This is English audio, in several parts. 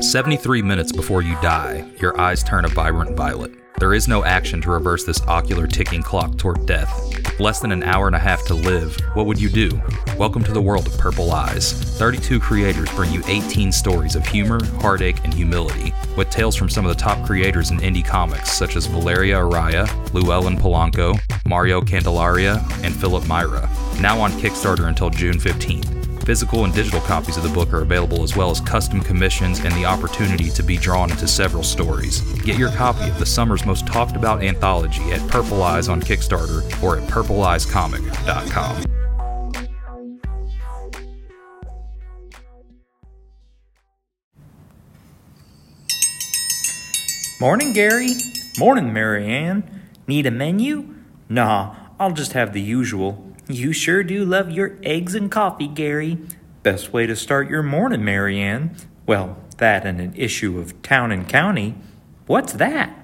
73 minutes before you die, your eyes turn a vibrant violet. There is no action to reverse this ocular ticking clock toward death. With less than an hour and a half to live, what would you do? Welcome to the world of Purple Eyes. 32 creators bring you 18 stories of humor, heartache, and humility, with tales from some of the top creators in indie comics, such as Valeria Araya, Llewellyn Polanco, Mario Candelaria, and Phillip Maira. Now on Kickstarter until June 15th. Physical and digital copies of the book are available, as well as custom commissions and the opportunity to be drawn into several stories. Get your copy of the summer's most talked about anthology at Purple Eyes on Kickstarter or at purpleeyescomic.com. Morning, Gary. Morning, Marianne. Need a menu? Nah, I'll just have the usual. You sure do love your eggs and coffee, Gary. Best way to start your morning, Marianne. Well, that and an issue of Town and County. What's that?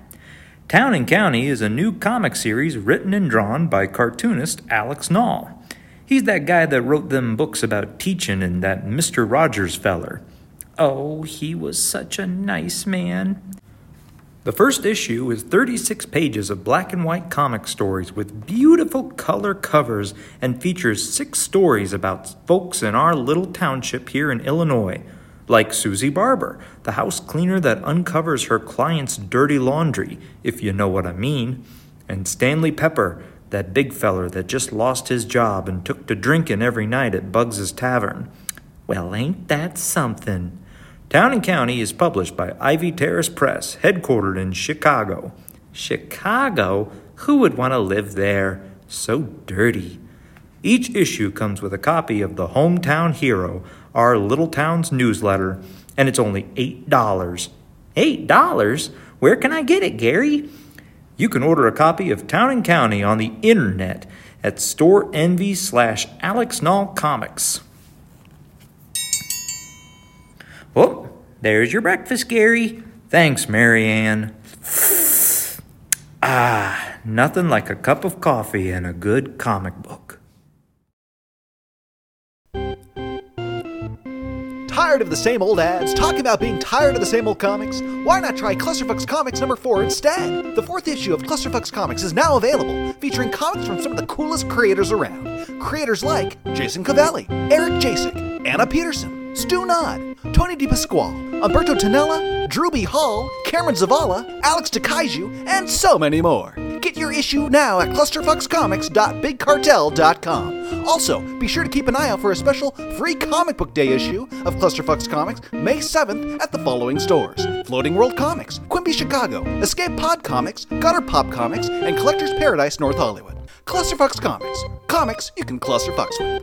Town and County is a new comic series written and drawn by cartoonist Alex Nall. He's that guy that wrote them books about teaching and that Mr. Rogers feller. Oh, he was such a nice man. The first issue is 36 pages of black and white comic stories with beautiful color covers and features six stories about folks in our little township here in Illinois, like Susie Barber, the house cleaner that uncovers her client's dirty laundry, if you know what I mean, and Stanley Pepper, that big feller that just lost his job and took to drinking every night at Bugs's Tavern. Well, ain't that something? Town and County is published by Ivy Terrace Press, headquartered in Chicago. Chicago? Who would want to live there? So dirty. Each issue comes with a copy of the Hometown Hero, our little town's newsletter, and it's only $8. $8? Where can I get it, Gary? You can order a copy of Town and County on the internet at Storenvy slash Alex Comics. Oh, there's your breakfast, Gary. Thanks, Marianne. Ah, nothing like a cup of coffee and a good comic book. Tired of the same old ads? Talking about being tired of the same old comics? Why not try Clusterfucks Comics number 4 instead? The fourth issue of Clusterfucks Comics is now available, featuring comics from some of the coolest creators around. Creators like Jason Cavalli, Eric Jasek, Anna Peterson, Stu Nod, Tony DiPasquale, Umberto Tanella, Drew B. Hall, Cameron Zavala, Alex DeKaiju, and so many more. Get your issue now at clusterfuckscomics.bigcartel.com. Also, be sure to keep an eye out for a special free comic book day issue of Clusterfucks Comics May 7th at the following stores Floating World Comics, Quimby Chicago, Escape Pod Comics, Gutter Pop Comics, and Collector's Paradise North Hollywood. Clusterfucks Comics. Comics you can clusterfucks with.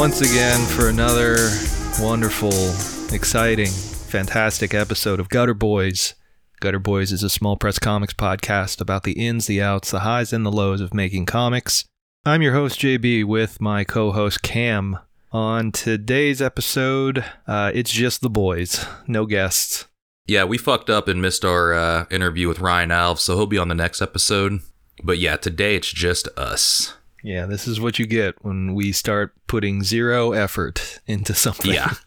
Once again for another wonderful, exciting, fantastic episode of Gutter Boys. Gutter Boys is a small press comics podcast about the ins, the outs, the highs, and the lows of making comics. I'm your host, JB, with my co host, Cam. On today's episode, uh, it's just the boys, no guests. Yeah, we fucked up and missed our uh, interview with Ryan Alves, so he'll be on the next episode. But yeah, today it's just us. Yeah, this is what you get when we start putting zero effort into something. Yeah.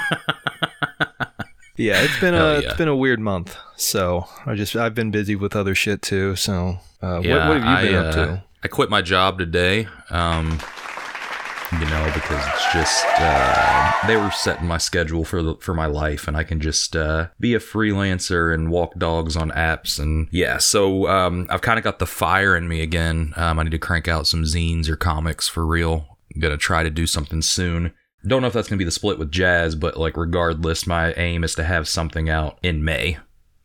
Yeah, it's been Hell a yeah. it's been a weird month. So I just I've been busy with other shit too. So uh, what, Yeah, what have you been I, up uh, to? I quit my job today. Um, you know, because it's just uh, they were setting my schedule for the, for my life, and I can just uh, be a freelancer and walk dogs on apps, and yeah. So um, I've kind of got the fire in me again. Um, I need to crank out some zines or comics for real. I'm gonna try to do something soon. Don't know if that's gonna be the split with Jazz, but like regardless, my aim is to have something out in May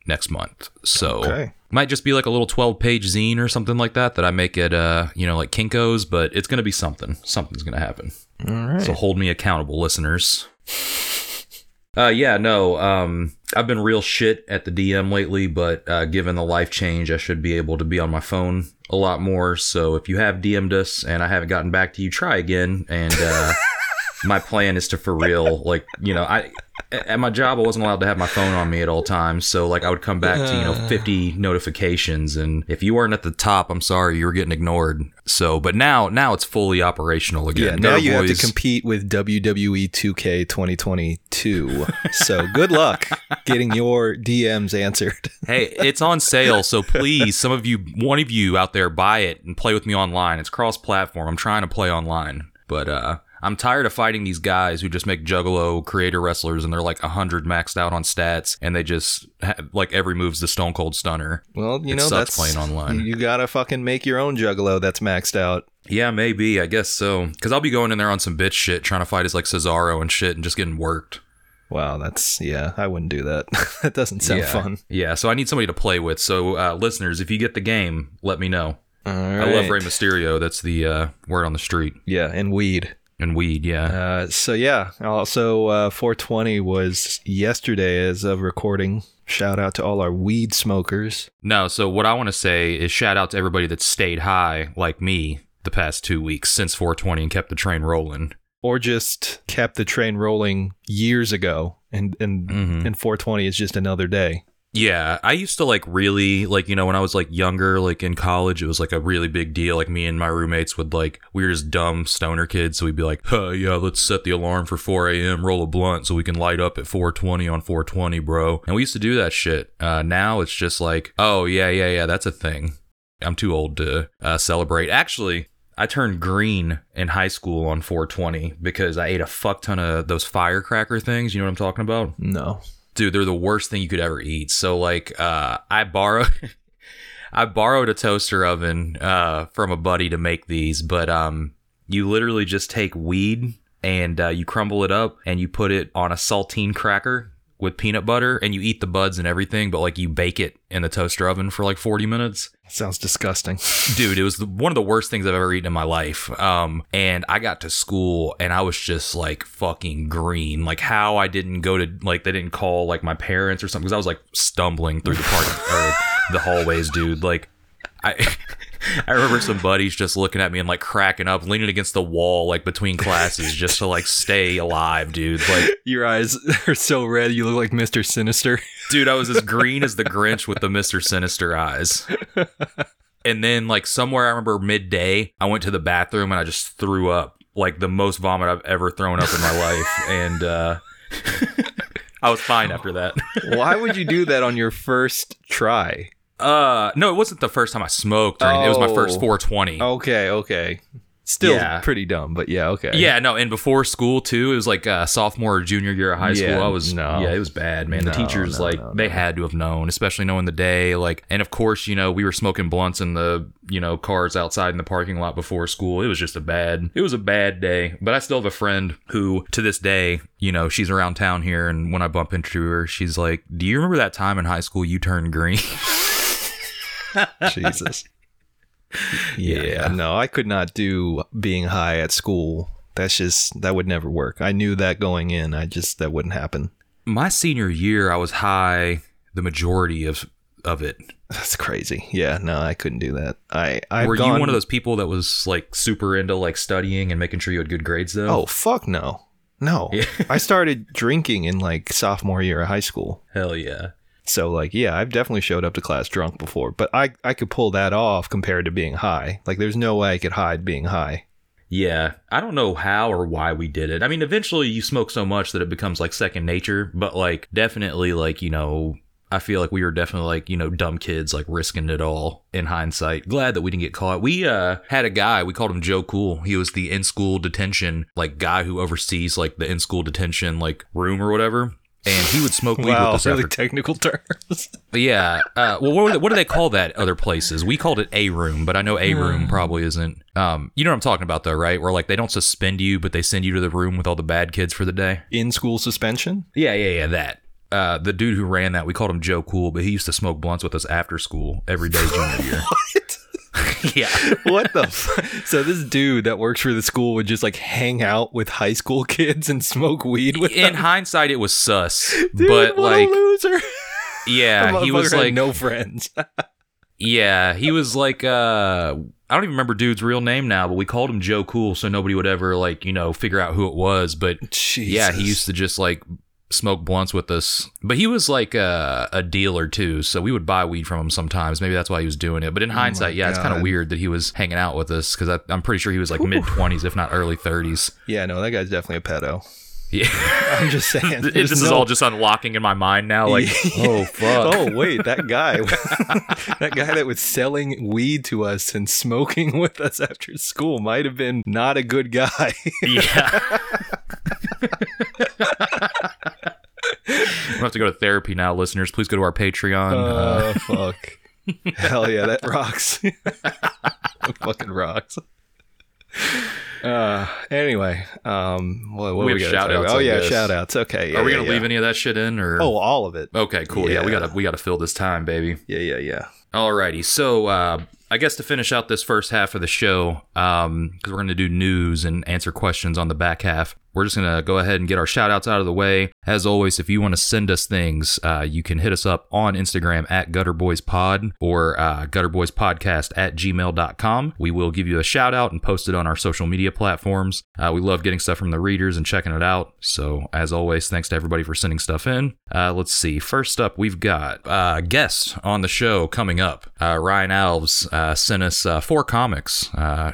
next month. So Okay. Might just be like a little 12 page zine or something like that that I make at uh you know like Kinko's, but it's gonna be something. Something's gonna happen. All right. So hold me accountable, listeners. Uh yeah, no. Um I've been real shit at the DM lately, but uh given the life change, I should be able to be on my phone a lot more. So if you have DM'd us and I haven't gotten back to you, try again. And uh my plan is to for real like, you know, I at my job I wasn't allowed to have my phone on me at all times. So like I would come back to, you know, 50 notifications and if you weren't at the top, I'm sorry, you were getting ignored. So but now now it's fully operational again. yeah, now you have to compete with WWE 2K 2022. so good luck getting your DMs answered. hey, it's on sale, so please, some of you, one of you out there, buy it and play with me online. It's cross-platform. I'm trying to play online, but uh, I'm tired of fighting these guys who just make Juggalo creator wrestlers, and they're like hundred maxed out on stats, and they just like every move's the Stone Cold Stunner. Well, you It know that's playing online. You gotta fucking make your own Juggalo that's maxed out. Yeah, maybe. I guess so. Because I'll be going in there on some bitch shit, trying to fight as like Cesaro and shit, and just getting worked. Wow, that's yeah. I wouldn't do that. that doesn't sound yeah. fun. Yeah, so I need somebody to play with. So, uh, listeners, if you get the game, let me know. All I love. Rey Mysterio. That's the uh, word on the street. Yeah, and weed. And weed, yeah. Uh, so yeah, also uh, 420 was yesterday as of recording. Shout out to all our weed smokers. No, so what I want to say is shout out to everybody that stayed high, like me, the past two weeks since 420 and kept the train rolling. Or just kept the train rolling years ago, and and Mhm. and 420 is just another day. Yeah, I used to like really like you know when I was like younger, like in college, it was like a really big deal. Like me and my roommates would like we were just dumb stoner kids, so we'd be like, "Huh, yeah, let's set the alarm for 4 a.m. Roll a blunt so we can light up at 4:20 on 420, bro." And we used to do that shit. Uh, now it's just like, oh yeah, yeah, yeah, that's a thing. I'm too old to uh, celebrate. Actually, I turned green in high school on 420 because I ate a fuck ton of those firecracker things. You know what I'm talking about? No. Dude they're the worst thing you could ever eat. So like uh i borrowed i borrowed a toaster oven uh from a buddy to make these but um you literally just take weed and uh, you crumble it up and you put it on a saltine cracker with peanut butter and you eat the buds and everything but like you bake it in the toaster oven for like 40 minutes. Sounds disgusting. dude it was the, one of the worst things i've ever eaten in my life. Um and i got to school and i was just like fucking green. Like how i didn't go to like they didn't call like my parents or something because i was like stumbling through the park or the hallways dude. Like i I remember some buddies just looking at me and like cracking up, leaning against the wall, like between classes, just to like stay alive, dude. Like, Your eyes are so red. You look like Mr. Sinister. dude, I was as green as the Grinch with the Mister Sinister eyes. And then, like somewhere, I remember midday, I went to the bathroom and I just threw up, like the most vomit I've ever thrown up in my life, and uh, I was fine after that. Why would you do that on your first try? Uh, no, it wasn't the first time I smoked. Or anything. It was my first Oh. 420. Okay, okay. Still Yeah. pretty dumb, but yeah, okay. Yeah, no, and before school too, it was like uh, sophomore or junior year of high school. Yeah, I was no. yeah, it was bad, man. No, the teachers no, like no, they had to have known, especially knowing the day. Like, and of course, you know, we were smoking blunts in the you know cars outside in the parking lot before school. It was just a bad, it was a bad day. But I still have a friend who, to this day, you know, she's around town here, and when I bump into her, she's like, "Do you remember that time in high school you turned green?" Jesus. Yeah, Yeah. no, I could not do being high at school. That's just that would never work. I knew that going in. I just that wouldn't happen. My senior year, I was high the majority of of it. That's crazy. Yeah, no, I couldn't do that. I I've Were gone, you one of those people that was like super into like studying and making sure you had good grades though? Oh fuck no, no. I started drinking in like sophomore year of high school. hell yeah. So like yeah, I've definitely showed up to class drunk before, but I I could pull that off compared to being high. Like there's no way I could hide being high. Yeah, I don't know how or why we did it. I mean, eventually you smoke so much that it becomes like second nature, but like definitely like, you know, I feel like we were definitely like, you know, dumb kids like risking it all in hindsight. Glad that we didn't get caught. We uh had a guy, we called him Joe Cool. He was the in-school detention like guy who oversees like the in-school detention like room or whatever. And he would smoke weed wow, with us really after technical terms. yeah. Uh, well, what, do they- what do they call that other places? We called it a room, but I know a room probably isn't. Um, you know what I'm talking about, though, right? Where like they don't suspend you, but they send you to the room with all the bad kids for the day. In school suspension? Yeah, yeah, yeah. That. Uh, the dude who ran that, we called him Joe Cool, but he used to smoke blunts with us after school every day junior year. yeah. What the? F- so this dude that works for the school would just like hang out with high school kids and smoke weed with In them. hindsight, it was sus, Dude, but like, a loser. yeah, he was like, no friends. Yeah, he was like uh I don't even remember dude's real name now, but we called him Joe Cool so nobody would ever like, you know, figure out who it was, but yeah, he used to just like smoke blunts with us. But he was like a, a dealer too, so we would buy weed from him sometimes. Maybe that's why he was doing it. But in oh hindsight, yeah, it's kind of Oh weird that he was hanging out with us because I'm pretty sure he was like mid 20s, if not early 30s. Yeah, no, that guy's definitely a pedo. Yeah. I'm just saying. this there's is all just unlocking in my mind now. Like, oh, fuck. Oh wait, that guy, that guy that was selling weed to us and smoking with us after school might have been not a good guy. Yeah. We have to go to therapy now, listeners. Please go to our Patreon. Uh, Oh fuck! Hell yeah, that rocks. That fucking rocks. Uh, anyway, um, what, what We we, have got? shout-outs, Oh yeah, guess. shout outs. Okay, yeah, are we yeah, gonna yeah. leave any of that shit in, or Oh, all of it. okay, cool. Yeah. we gotta we gotta fill this time, baby. Yeah, yeah, yeah. Alrighty, so uh, I guess to finish out this first half of the show, because we're going to do news and answer questions on the back half, we're just going to go ahead and get our shout outs out of the way. As always, if you want to send us things, uh, you can hit us up on Instagram at GutterBoysPod or uh, GutterBoysPodcast at gmail.com. We will give you a shout out and post it on our social media platforms. Uh, we love getting stuff from the readers and checking it out. So, as always, thanks to everybody for sending stuff in. Uh, let's see. First up, we've got uh, guests on the show coming up. Uh, Ryan Alves sent us four comics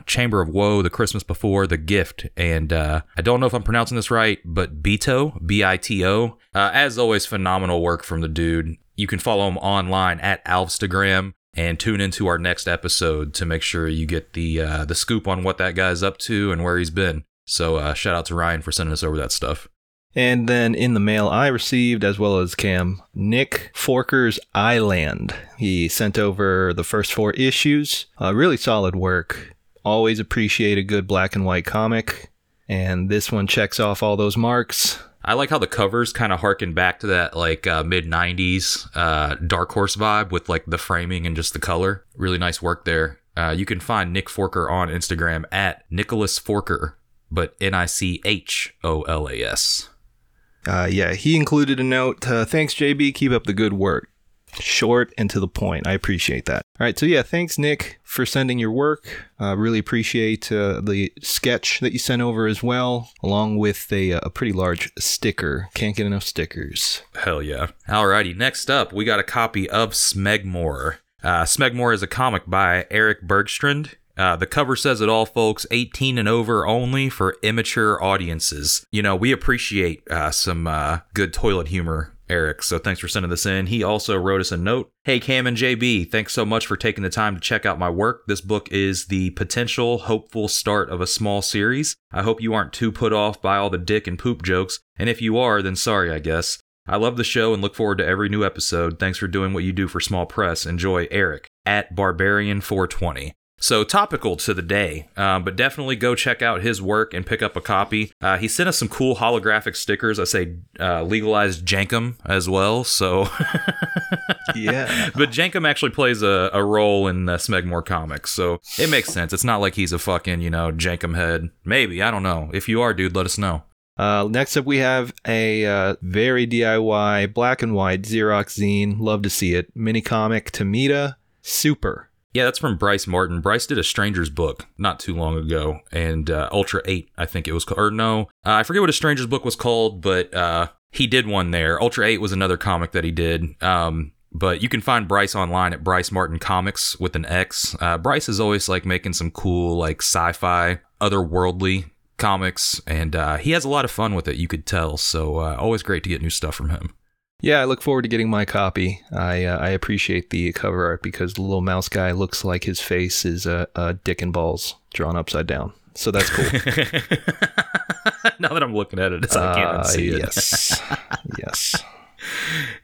Chamber of Woe, The Christmas Before, The Gift, and I don't know if I'm pronouncing this right, but Bito, B I T O. Uh, as always, phenomenal work from the dude. You can follow him online at Alvstagram and tune into our next episode to make sure you get the uh, the scoop on what that guy's up to and where he's been. So uh, shout out to Ryan for sending us over that stuff. And then in the mail I received, as well as Cam, Nick Forker's Island. He sent over the first four issues. Uh, really solid work. Always appreciate a good black and white comic. And this one checks off all those marks. I like how the covers kind of harken back to that like uh, mid '90s uh, Dark Horse vibe with like the framing and just the color. Really nice work there. Uh, you can find Nick Forker on Instagram at Nicholas Forker, but N I C H O L A S. Uh, yeah, he included a note. Uh, thanks, JB. Keep up the good work. Short and to the point. I appreciate that. All right, so yeah, thanks, Nick, for sending your work. Uh, really appreciate uh, the sketch that you sent over as well, along with a, a pretty large sticker. Can't get enough stickers. Hell yeah. Alrighty, next up, we got a copy of Smegmore. Uh, Smegmore is a comic by Eric Bergstrand. Uh, the cover says it all, folks. 18 and over only for immature audiences. You know, we appreciate uh, some uh, good toilet humor, Eric. So thanks for sending this in. He also wrote us a note. Hey, Cam and JB, thanks so much for taking the time to check out my work. This book is the potential, hopeful start of a small series. I hope you aren't too put off by all the dick and poop jokes. And if you are, then sorry, I guess. I love the show and look forward to every new episode. Thanks for doing what you do for small press. Enjoy, Eric at Barbarian420. So topical to the day, uh, but definitely go check out his work and pick up a copy. Uh, he sent us some cool holographic stickers. I say uh, legalized Jenkem as well. So, Yeah. but Jenkem actually plays a, a role in the Smegmore comics, so it makes sense. It's not like he's a fucking you know Jenkem head. Maybe I don't know. If you are, dude, let us know. Uh, next up, we have a uh, very DIY black and white Xerox zine. Love to see it. Mini comic Tamita Super. Yeah, that's from Bryce Martin. Bryce did a Stranger's book not too long ago, and uh, Ultra 8, I think it was called. Or no, uh, I forget what a Stranger's book was called, but uh, he did one there. Ultra 8 was another comic that he did. Um, but you can find Bryce online at Bryce Martin Comics with an X. Uh, Bryce is always like making some cool, like sci fi otherworldly comics, and uh, he has a lot of fun with it. You could tell. So uh, always great to get new stuff from him. Yeah, I look forward to getting my copy. I uh, I appreciate the cover art because the little mouse guy looks like his face is a, a dick and balls drawn upside down. So that's cool. now that I'm looking at it, it's, I can't Uh, unsee it. yes, yes.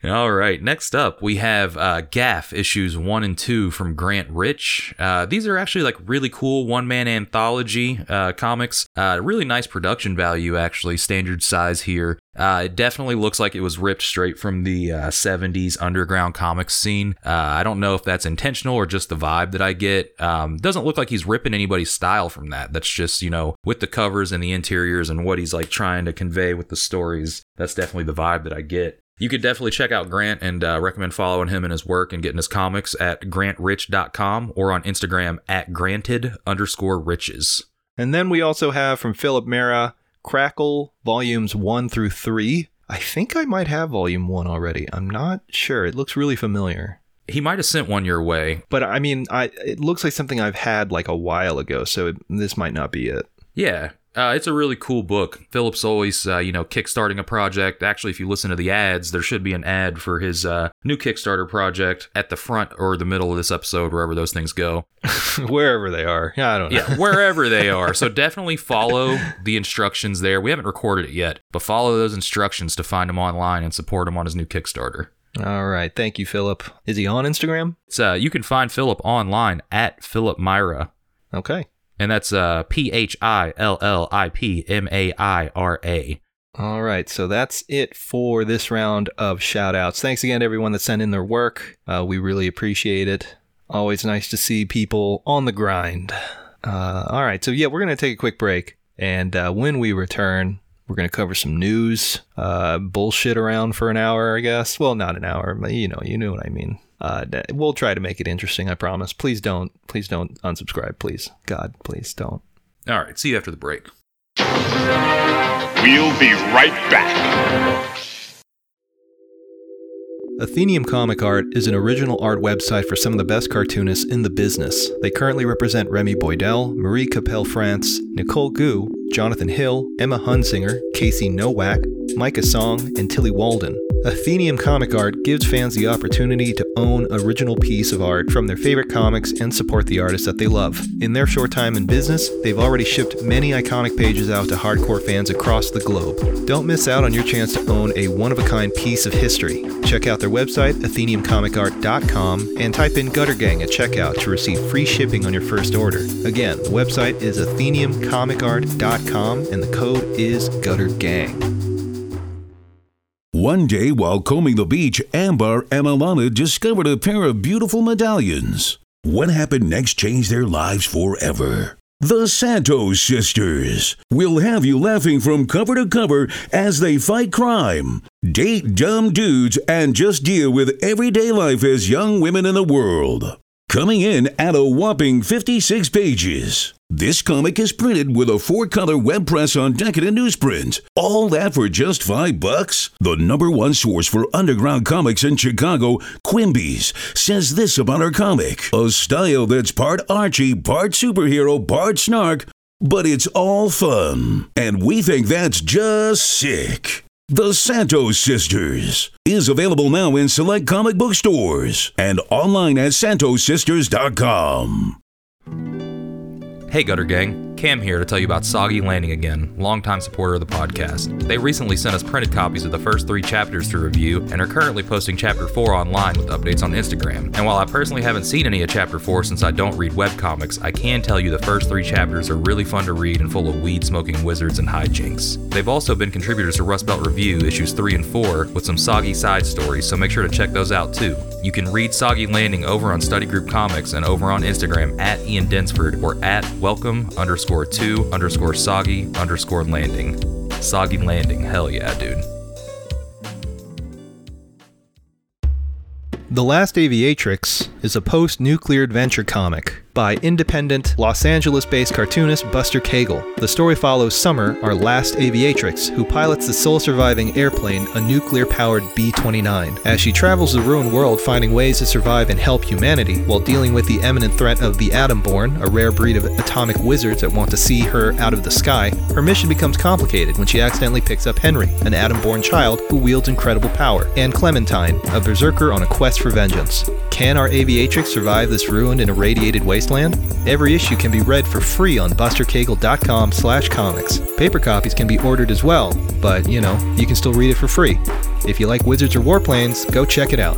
All right. Next up, we have uh, Gaff issues one and two from Grant Rich. Uh, these are actually like really cool one man anthology uh, comics. Uh, really nice production value, actually. Standard size here. Uh, it definitely looks like it was ripped straight from the uh, 70s underground comics scene. Uh, I don't know if that's intentional or just the vibe that I get. Um, doesn't look like he's ripping anybody's style from that. That's just, you know, with the covers and the interiors and what he's like trying to convey with the stories. That's definitely the vibe that I get. You could definitely check out Grant and uh, recommend following him and his work and getting his comics at grantrich.com or on Instagram at granted underscore riches. And then we also have from Phillip Maira Crackle volumes one through three. I think I might have volume one already. I'm not sure. It looks really familiar. He might have sent one your way. But I mean, I it looks like something I've had like a while ago, so it, this might not be it. Yeah, uh, it's a really cool book. Philip's always, uh, you know, kickstarting a project. Actually, if you listen to the ads, there should be an ad for his uh, new Kickstarter project at the front or the middle of this episode, wherever those things go. Wherever they are. Yeah, I don't know. Yeah, wherever they are. So definitely follow the instructions there. We haven't recorded it yet, but follow those instructions to find him online and support him on his new Kickstarter. All right. Thank you, Philip. Is he on Instagram? It's, uh, you can find Philip online at Phillip Maira, Okay. And that's uh, P H I L L I P M A I R A. All right, so that's it for this round of shout outs. Thanks again to everyone that sent in their work. Uh, we really appreciate it. Always nice to see people on the grind. Uh, all right, so yeah, we're going to take a quick break. And uh, when we return, we're going to cover some news, uh, bullshit around for an hour, I guess. Well, not an hour, but you know, you know what I mean. Uh, we'll try to make it interesting, I promise. Please don't, please don't unsubscribe, please. God, please don't. All right, see you after the break. We'll be right back. Athenium Comic Art is an original art website for some of the best cartoonists in the business. They currently represent Remy Boydell, Marie Capelle France, Nicole Goux, Jonathan Hill, Emma Hunsinger, Casey Nowak, Micah Song, and Tilly Walden. Athenium Comic Art gives fans the opportunity to own original piece of art from their favorite comics and support the artists that they love. In their short time in business, they've already shipped many iconic pages out to hardcore fans across the globe. Don't miss out on your chance to own a one-of-a-kind piece of history. Check out their website, atheniumcomicart.com, and type in Gutter Gang at checkout to receive free shipping on your first order. Again, the website is atheniumcomicart.com, and the code is Gutter Gang. One day, while combing the beach, Ambar and Alana discovered a pair of beautiful medallions. What happened next changed their lives forever. The Santos sisters will have you laughing from cover to cover as they fight crime, date dumb dudes, and just deal with everyday life as young women in the world. Coming in at a whopping 56 pages. This comic is printed with a four-color web press on Decadent newsprint. All that for just five bucks? The number one source for underground comics in Chicago, Quimby's, says this about our comic. A style that's part Archie, part superhero, part snark, but it's all fun. And we think that's just sick. The Santos Sisters is available now in select comic book stores and online at santosisters.com. Hey Gutter Gang, Cam here to tell you about Soggy Landing again, longtime supporter of the podcast. They recently sent us printed copies of the first three chapters to review and are currently posting chapter 4 online with updates on Instagram. And while I personally haven't seen any of chapter 4 since I don't read webcomics, I can tell you the first three chapters are really fun to read and full of weed smoking wizards and hijinks. They've also been contributors to Rust Belt Review issues 3 and 4 with some soggy side stories, so make sure to check those out too. You can read Soggy Landing over on Study Group Comics and over on Instagram at Ian Densford or at welcome underscore two underscore soggy underscore landing. Soggy Landing, hell yeah, dude. The Last Aviatrix is a post nuclear adventure comic by independent Los Angeles based cartoonist Buster Cagle. The story follows Summer, our last aviatrix, who pilots the sole surviving airplane, a nuclear powered B 29. As she travels the ruined world finding ways to survive and help humanity while dealing with the imminent threat of the Atomborn, a rare breed of atomic wizards that want to see her out of the sky, her mission becomes complicated when she accidentally picks up Henry, an Atom-born child who wields incredible power, and Clementine, a berserker on a quest for vengeance. Can our aviatrix survive this ruined and irradiated wasteland? Every issue can be read for free on bustercagle.com slash comics. Paper copies can be ordered as well, but, you know, you can still read it for free. If you like wizards or warplanes, go check it out.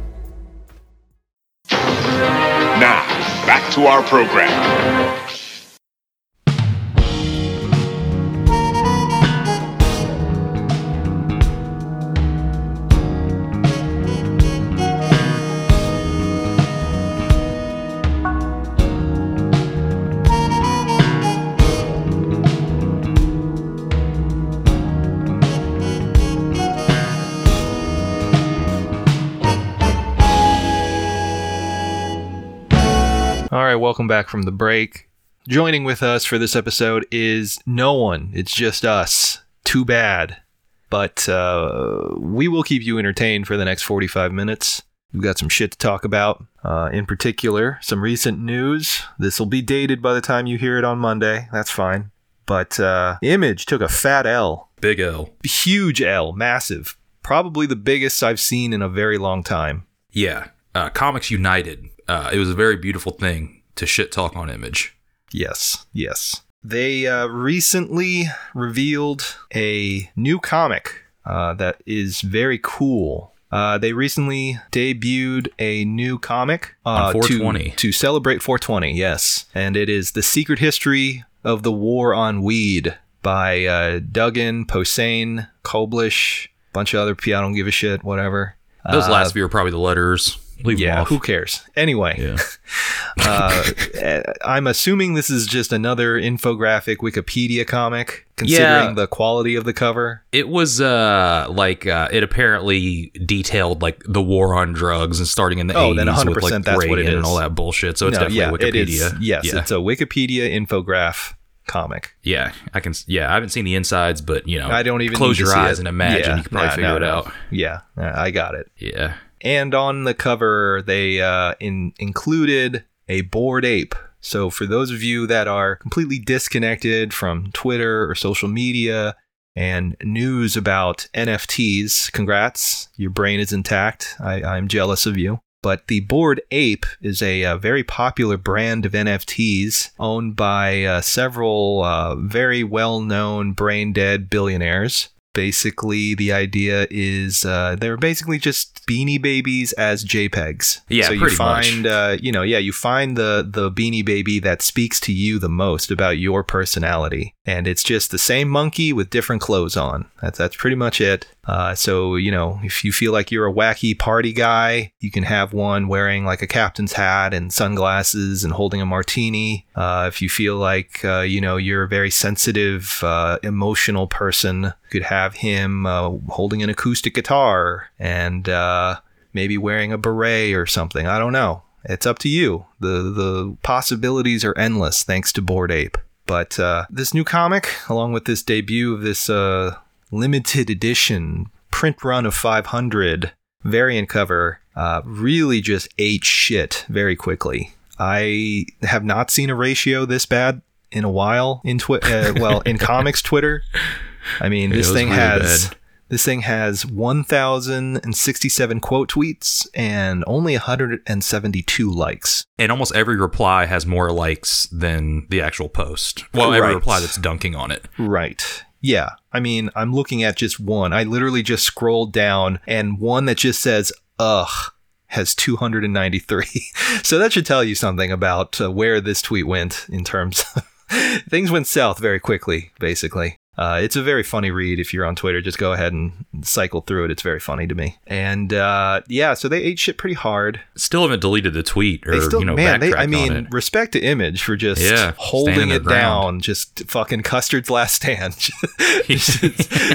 To our program. Welcome back from the break. Joining with us for this episode is no one. It's just us. Too bad. But uh, we will keep you entertained for the next 45 minutes. We've got some shit to talk about. Uh, in particular, some recent news. This will be dated by the time you hear it on Monday. That's fine. But uh, Image took a fat L. Big L. Huge L. Massive. Probably the biggest I've seen in a very long time. Yeah. Uh, Comics United. Uh, it was a very beautiful thing to shit talk on Image. Yes, yes. They uh, recently revealed a new comic uh, that is very cool. Uh, they recently debuted a new comic uh, On 420. to, to celebrate 420. Yes, and it is the Secret History of the War on Weed by uh, Duggan, Posehn, Koblish, bunch of other people. I don't give a shit. Whatever. Those Uh, last few are probably the letters. Leave yeah, who cares? Anyway, Yeah. uh, I'm assuming this is just another infographic Wikipedia comic, considering Yeah. the quality of the cover. It was uh like uh it apparently detailed like the war on drugs and starting in the Oh, 80s then 100% with like that's what it Reagan and all that bullshit. So it's No, definitely yeah, Wikipedia. it is. Yes, it's a Wikipedia infograph comic. yeah, I can. Yeah, I haven't seen the insides, but you know, I don't even close your eyes it. and imagine. You can probably figure no, it out. Yeah, I got it. Yeah, And on the cover, they uh, in, included a bored ape. So for those of you that are completely disconnected from Twitter or social media and news about NFTs, congrats, your brain is intact. I, I'm jealous of you. But the Bored Ape is a, uh very popular brand of NFTs owned by uh, several uh, very well known brain dead billionaires. Basically, the idea is uh, they're basically just beanie babies as JPEGs. Yeah, so you find, uh, you know, yeah, you find the the beanie baby that speaks to you the most about your personality, and it's just the same monkey with different clothes on. That's that's pretty much it. Uh, so you know, if you feel like you're a wacky party guy, you can have one wearing like a captain's hat and sunglasses and holding a martini. Uh, if you feel like uh, you know you're a very sensitive, uh, emotional person, you could have him uh, holding an acoustic guitar and uh, maybe wearing a beret or something. I don't know. It's up to you. the The possibilities are endless thanks to Bored Ape. But uh, this new comic, along with this debut of this uh, limited edition print run of 500 variant cover, uh, really just ate shit very quickly. I have not seen a ratio this bad in a while in twi- uh, well in comics Twitter. I mean, It this thing really has bad. This thing has 1,067 quote tweets and only 172 likes. and almost every reply has more likes than the actual post. Well, every Right. reply that's dunking on it. Right. Yeah. I mean, I'm looking at just one. I literally just scrolled down and one that just says, ugh, has 293. so that should tell you something about uh, where this tweet went in terms of things went south very quickly, basically. Uh, it's a very funny read. If you're on Twitter, just go ahead and cycle through it. It's very funny to me. And uh, yeah, so they ate shit pretty hard. Still haven't deleted the tweet or They still, you know man, they, I mean, respect to Image for just Yeah, holding it down, just fucking Custard's last stand, just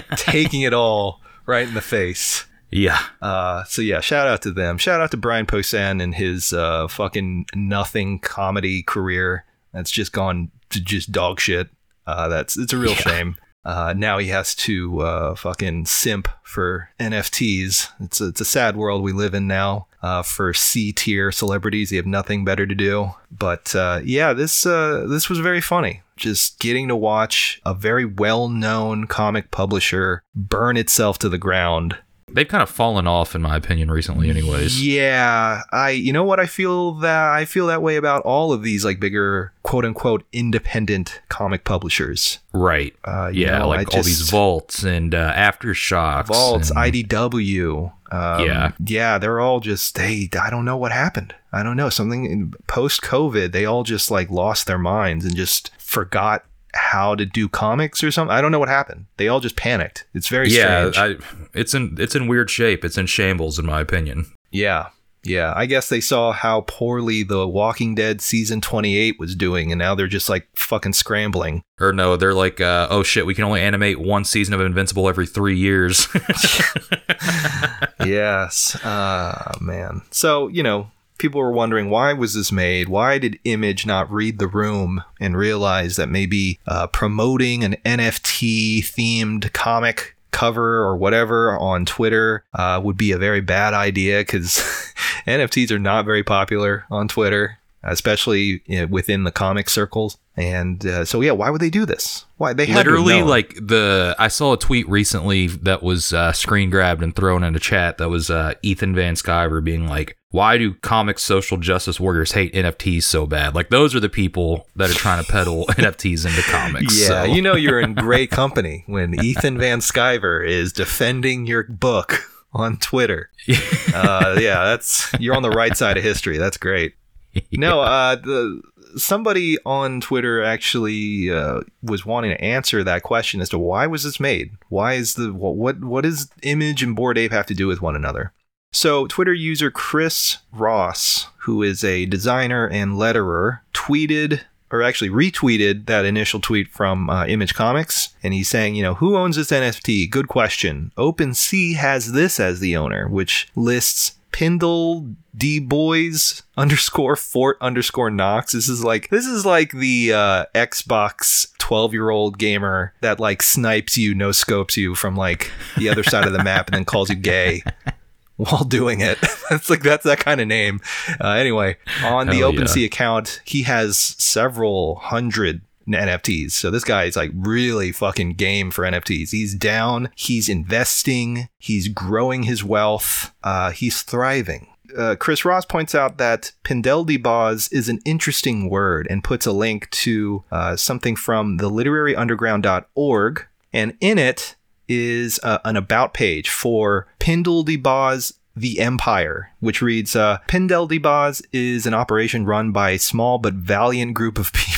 taking it all right in the face. Yeah. Uh, so yeah, shout out to them. Shout out to Brian Posehn and his uh, fucking nothing comedy career. That's just gone to just dog shit. Uh, that's it's a real shame. Uh, now he has to uh, fucking simp for NFTs. It's a, it's a sad world we live in now. Uh, for C tier celebrities, they have nothing better to do. But uh, yeah, this uh, this was very funny. Just getting to watch a very well known comic publisher burn itself to the ground They've kind of fallen off in my opinion recently anyways. yeah, I you know what I feel that I feel that way about all of these like bigger quote unquote independent comic publishers. Right. Uh, yeah, know, like I all these vaults and uh, aftershocks. Vaults, and- IDW. Um, Yeah. yeah, they're all just they. I don't know what happened. I don't know something post COVID. They all just like lost their minds and just forgot how to do comics or something. I don't know what happened. They all just panicked. It's very yeah, strange. I, it's in it's in weird shape. It's in shambles in my opinion. Yeah. Yeah. I guess they saw how poorly The Walking Dead season 28 was doing, and now they're just like fucking scrambling. Or no, they're like, uh, oh shit, we can only animate one season of Invincible every three years. yes. Uh, man. So, you know, people were wondering why was this made? Why did Image not read the room and realize that maybe uh, promoting an NFT themed comic cover or whatever on Twitter uh, would be a very bad idea because NFTs are not very popular on Twitter, especially you know, within the comic circles. And uh, so, yeah, why would they do this? Why they had to have Literally, like the I saw a tweet recently that was uh, screen grabbed and thrown in a chat. That was uh, Ethan Van Sciver being like, "Why do comic social justice warriors hate NFTs so bad?" Like those are the people that are trying to peddle NFTs into comics. Yeah, so. you know you're in great company when Ethan Van Sciver is defending your book on Twitter. Uh, yeah, that's you're on the right side of history. That's great. No, uh, the somebody on Twitter actually uh, was wanting to answer that question as to why was this made? Why is the what what, does Image and Bored Ape have to do with one another? So, Twitter user Chris Ross, who is a designer and letterer, tweeted or actually retweeted that initial tweet from uh, Image Comics, and he's saying, you know, who owns this NFT? Good question. OpenSea has this as the owner, which lists Pindle D Boys underscore Fort underscore Knox. This is like this is like the uh, Xbox twelve year old gamer that like snipes you, no scopes you from like the other side of the map, and then calls you gay while doing it. that's like that's that kind of name. Uh, anyway, on the Hell yeah. OpenSea account, he has several hundred NFTs. So this guy is like really fucking game for NFTs. He's down. He's investing. He's growing his wealth. Uh, he's thriving. Uh, Chris Ross points out that Pindeldyboz is an interesting word and puts a link to uh, something from the literaryunderground.org. And in it is uh, an about page for Pindeldyboz the Empire, which reads uh, Pindeldyboz is an operation run by a small but valiant group of people.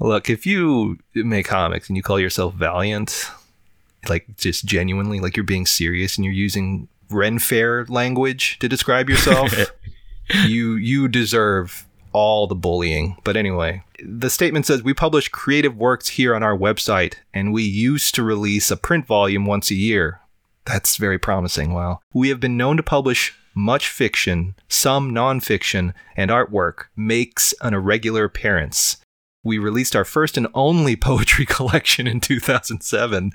Look, if you make comics and you call yourself valiant, like just genuinely, like you're being serious and you're using Ren Fair language to describe yourself, you you deserve all the bullying. But anyway, the statement says we publish creative works here on our website, and we used to release a print volume once a year. That's very promising. Wow. We have been known to publish much fiction, some nonfiction, and artwork makes an irregular appearance. We released our first and only poetry collection in 2007.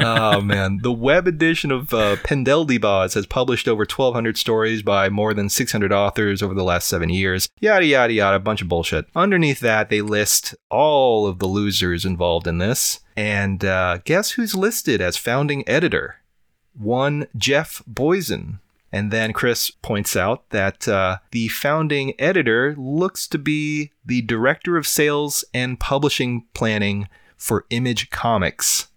oh man, the web edition of uh, has published over 1,200 stories by more than 600 authors over the last seven years. Yada yada yada, a bunch of bullshit. Underneath that, they list all of the losers involved in this, and uh, guess who's listed as founding editor? One Jeff Boison. And then Chris points out that uh, the founding editor looks to be the director of sales and publishing planning for Image Comics.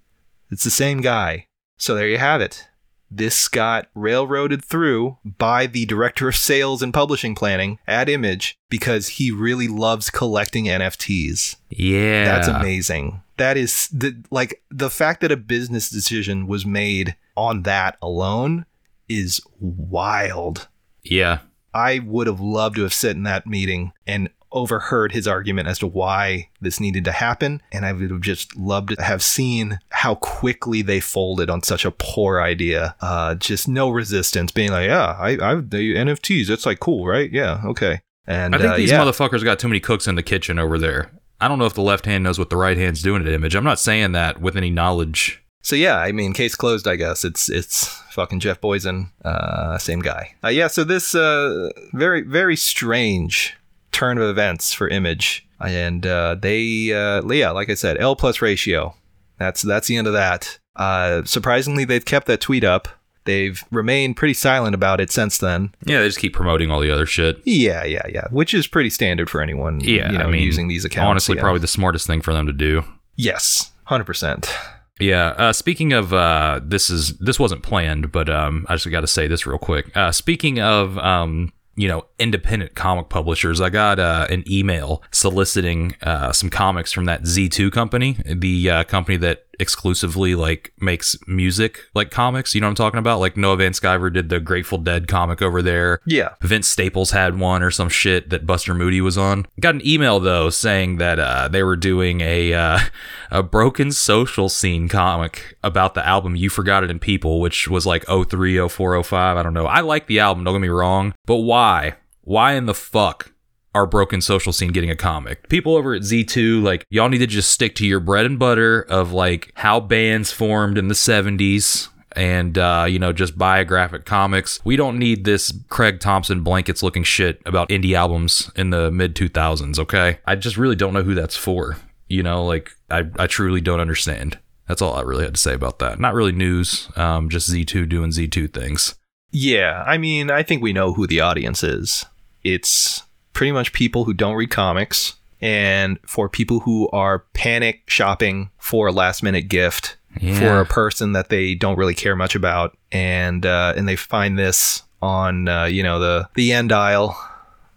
It's the same guy. So there you have it. this got railroaded through by the director of sales and publishing planning at Image because he really loves collecting NFTs. Yeah. That's amazing. That is the like the fact that a business decision was made on that alone is wild. Yeah. I would have loved to have sat in that meeting and overheard his argument as to why this needed to happen. And I would have just loved to have seen how quickly they folded on such a poor idea. Uh, just no resistance, being like, yeah, I, I, the NFTs, that's like cool, right? Yeah, okay. And I think uh, these yeah. motherfuckers got too many cooks in the kitchen over there. I don't know if the left hand knows what the right hand's doing at Image. I'm not saying that with any knowledge. So yeah, I mean, case closed. I guess it's it's fucking Jeff Boison, uh, same guy. Uh, yeah. So this uh, very very strange turn of events for Image, and uh, they uh, yeah, like I said, L plus ratio. That's that's the end of that. Uh, surprisingly, they've kept that tweet up. They've remained pretty silent about it since then. Yeah, they just keep promoting all the other shit. Yeah, yeah, yeah. Which is pretty standard for anyone. Yeah, you know, I mean, using these accounts. Honestly, yeah. probably the smartest thing for them to do. yes, hundred percent. Yeah. Uh, speaking of, uh, this is this wasn't planned, but um, I just got to say this real quick. Uh, speaking of, um, you know, independent comic publishers, I got uh, an email soliciting uh, some comics from that Z2 company, the uh, company that exclusively like makes music like comics. You know what I'm talking about? Like Noah Van Sciver did the Grateful Dead comic over there. Yeah. Vince Staples had one or some shit that Buster Moody was on. Got an email though saying that uh, they were doing a uh, a broken social scene comic about the album You Forgot It in People, which was like 03, 04, 05. I don't know. I like the album, don't get me wrong, but why? Why in the fuck are broken social scene getting a comic? People over at Z2, like, y'all need to just stick to your bread and butter of like how bands formed in the 70s and uh, you know just biographic comics. We don't need this Craig Thompson blankets looking shit about indie albums in the mid 2000s. Okay, I just really don't know who that's for. You know, like I I truly don't understand. That's all I really had to say about that. Not really news. Um, just Z2 doing Z2 things. Yeah, I mean, I think we know who the audience is. It's pretty much people who don't read comics and for people who are panic shopping for a last minute gift for a person that they don't really care much about. And uh, and they find this on uh, you know the the end aisle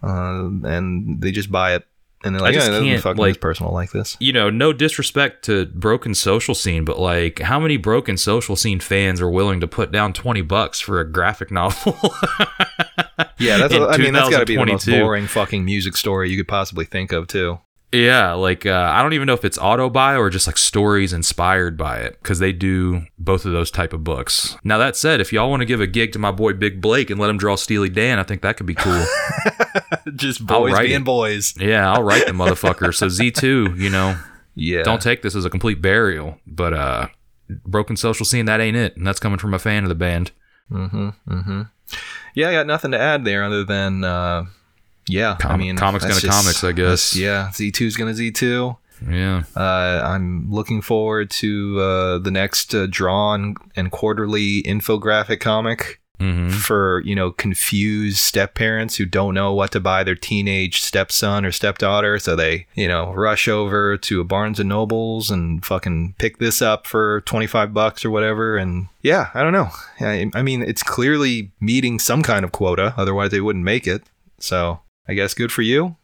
uh, and they just buy it and they're like just yeah, can't, fucking like- personal like this. you know, no disrespect to broken social scene, but like, how many broken social scene fans are willing to put down twenty bucks for a graphic novel? yeah that's in I mean that's got to be the most boring fucking music story you could possibly think of too Yeah, like uh, I don't even know if it's auto buy or just like stories inspired by it because they do both of those type of books. Now that said, if y'all want to give a gig to my boy Big Blake and let him draw Steely Dan, I think that could be cool. just boys being it. boys yeah, I'll write the motherfucker. So Z two, you know, yeah don't take this as a complete burial, but uh, broken social scene that ain't it, and that's coming from a fan of the band. Mm-hmm. Mm-hmm. Yeah, I got nothing to add there other than uh yeah, I mean comics gonna comics, I guess. Yeah, Z2's gonna Z2. Yeah, Uh, I'm looking forward to uh, the next uh, drawn and quarterly infographic comic hmm for you know confused step parents who don't know what to buy their teenage stepson or stepdaughter, so they you know rush over to a Barnes and Nobles and fucking pick this up for 25 bucks or whatever. And yeah, I don't know. I, I mean, it's clearly meeting some kind of quota, otherwise they wouldn't make it. So I guess good for you.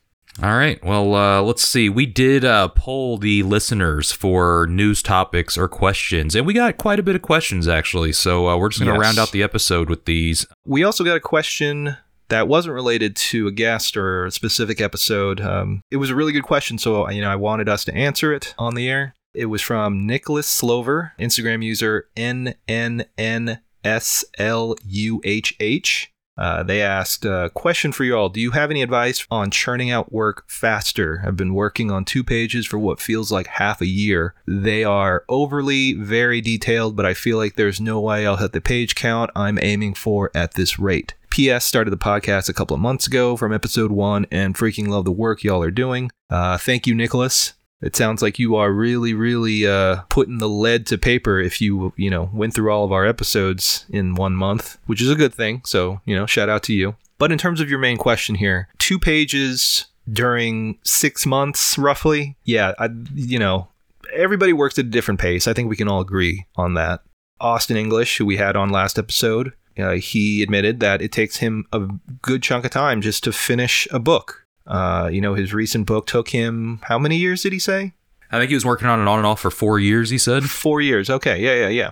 All right. Well, uh, let's see. We did uh, poll the listeners for news topics or questions, and we got quite a bit of questions actually. So uh, we're just going to Yes. round out the episode with these. We also got a question that wasn't related to a guest or a specific episode. Um, it was a really good question, so you know I wanted us to answer it on the air. It was from Nicholas Slover, Instagram user N N N S L U H H. Uh, they asked, a question for you all. Do you have any advice on churning out work faster? I've been working on two pages for what feels like half a year. They are overly very detailed, but I feel like there's no way I'll hit the page count I'm aiming for at this rate. P.S. started the podcast a couple of months ago from episode one and freaking love the work y'all are doing. Uh, thank you, Nicholas. It sounds like you are really, really uh, putting the lead to paper if you, you know, went through all of our episodes in one month, which is a good thing. So, you know, shout out to you. But in terms of your main question here, two pages during six months, roughly. Yeah, I, you know, everybody works at a different pace. I think we can all agree on that. Austin English, who we had on last episode, uh, he admitted that it takes him a good chunk of time just to finish a book. Uh, you know, his recent book took him how many years did he say? I think he was working on it on and off for four years. He said. Four years. Okay. Yeah, yeah, yeah.